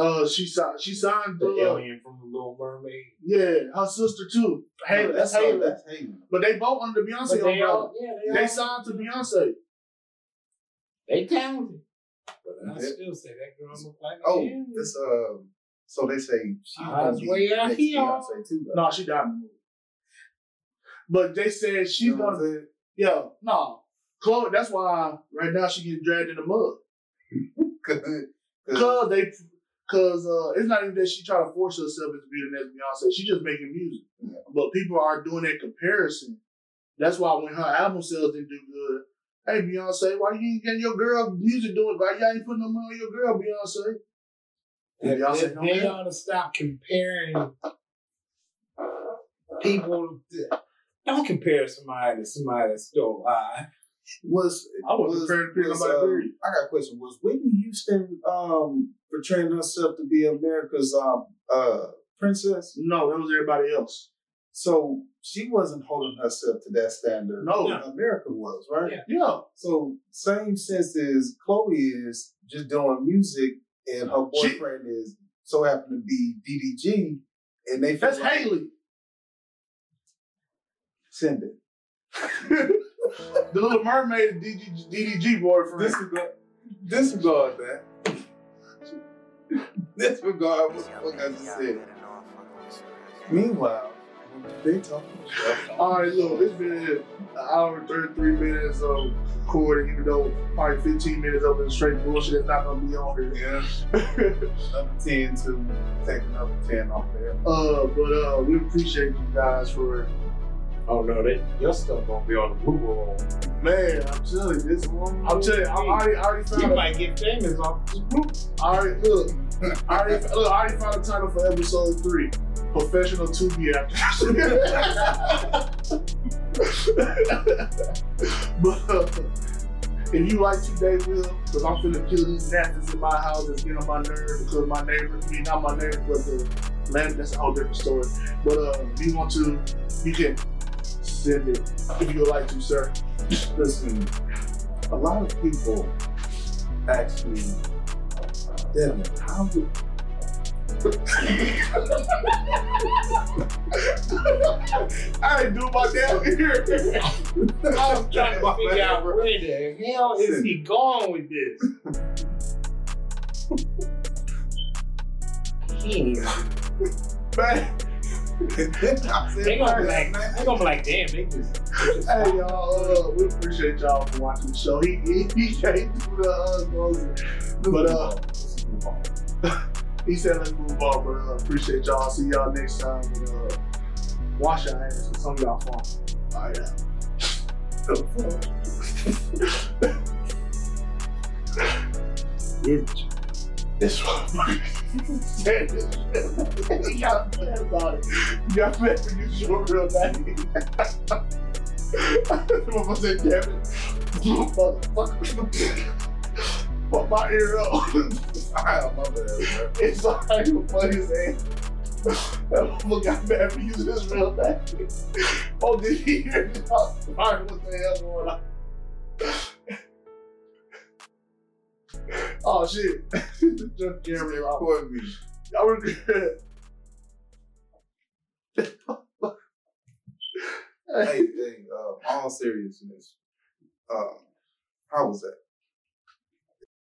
Uh, she signed. She signed. the Uh, alien from the Little Mermaid. yeah, her sister too. Halle, that's Halle. That's Halle. But they both under the Beyonce they umbrella. all, yeah, they, They all, signed to Beyonce. They talented. But I still say that girl look like Oh, an alien. this uh. So they say Eyes gonna be way out here. Beyonce too. Though. No, she died in the movie. But they said she's You know what gonna. Yeah, no. Chloe. That's why right now she getting dragged in the mud. 'cause- Cause they, cause uh, it's not even that she trying to force herself into being the next Beyonce. She just making music. Yeah. But people are doing that comparison. That's why when her album sales didn't do good, hey Beyonce, why you ain't getting your girl music doing? Why y'all ain't putting no money on your girl, Beyonce? They, And Beyonce they, don't they ought to stop comparing people. To, don't compare somebody to somebody that's still alive. Was I wasn't was- prepared to pick was, nobody um. I got a question. Was Whitney Houston um portraying herself to be America's um uh princess? No, that was everybody else. So she wasn't holding herself to that standard. No. that America was right. Yeah. Yeah, So same sense as Chloe is just doing music, and her She- boyfriend is so happen to be DDG, and they feel that's like- Halle. Send it. the Little Mermaid DDG, DDG boyfriend. Disregard, disregard that. disregard what the fuck I just said. Meanwhile, they talking. All right, look, it's been an hour and 33 minutes of recording, even though probably 15 minutes of it straight bullshit that's not gonna be on here. Yeah. Number 10 to take another 10 off there. Uh, but uh, we appreciate you guys for Oh no, that your stuff gonna be on the blue roll. man. I'm telling you, this one. I'm telling you, I already, I already You found. A, might get famous off this group. I already look. I already, look, I already found a title for episode three. Professional to be actors. but uh, if you like today, Will, because I'm finna kill these gnats in my house that's getting on my nerves because my neighbor, I mean not my neighbor, but the land that's a whole different story. But uh, if you want to, you can send it if you would like to, sir. Listen, a lot of people ask actually, Devin, how do I ain't doing my damn ear. I'm trying to figure out where the hell is he going with this? He ain't Man. They gonna be like, they gonna be like, damn, they just, just Hey y'all, uh, we appreciate y'all for watching the show. He he, he can't do the uh, closing, but uh, he said let's move on. But uh, appreciate y'all. See y'all next time. And, uh, wash your hands. 'cause Some of y'all fun. All right. This one. You got mad about it. Mad when you your real name. Mama said, damn it. Motherfucker. Fuck my ear up. I my bad, it's alright, you funny hell. That motherfucker got mad for using his real name. Oh, did he hear it? Alright, what the hell going on? Oh shit. Just Jeremy Rob. Record me. I regret. Hey, hey, uh, all seriousness, uh, how was that?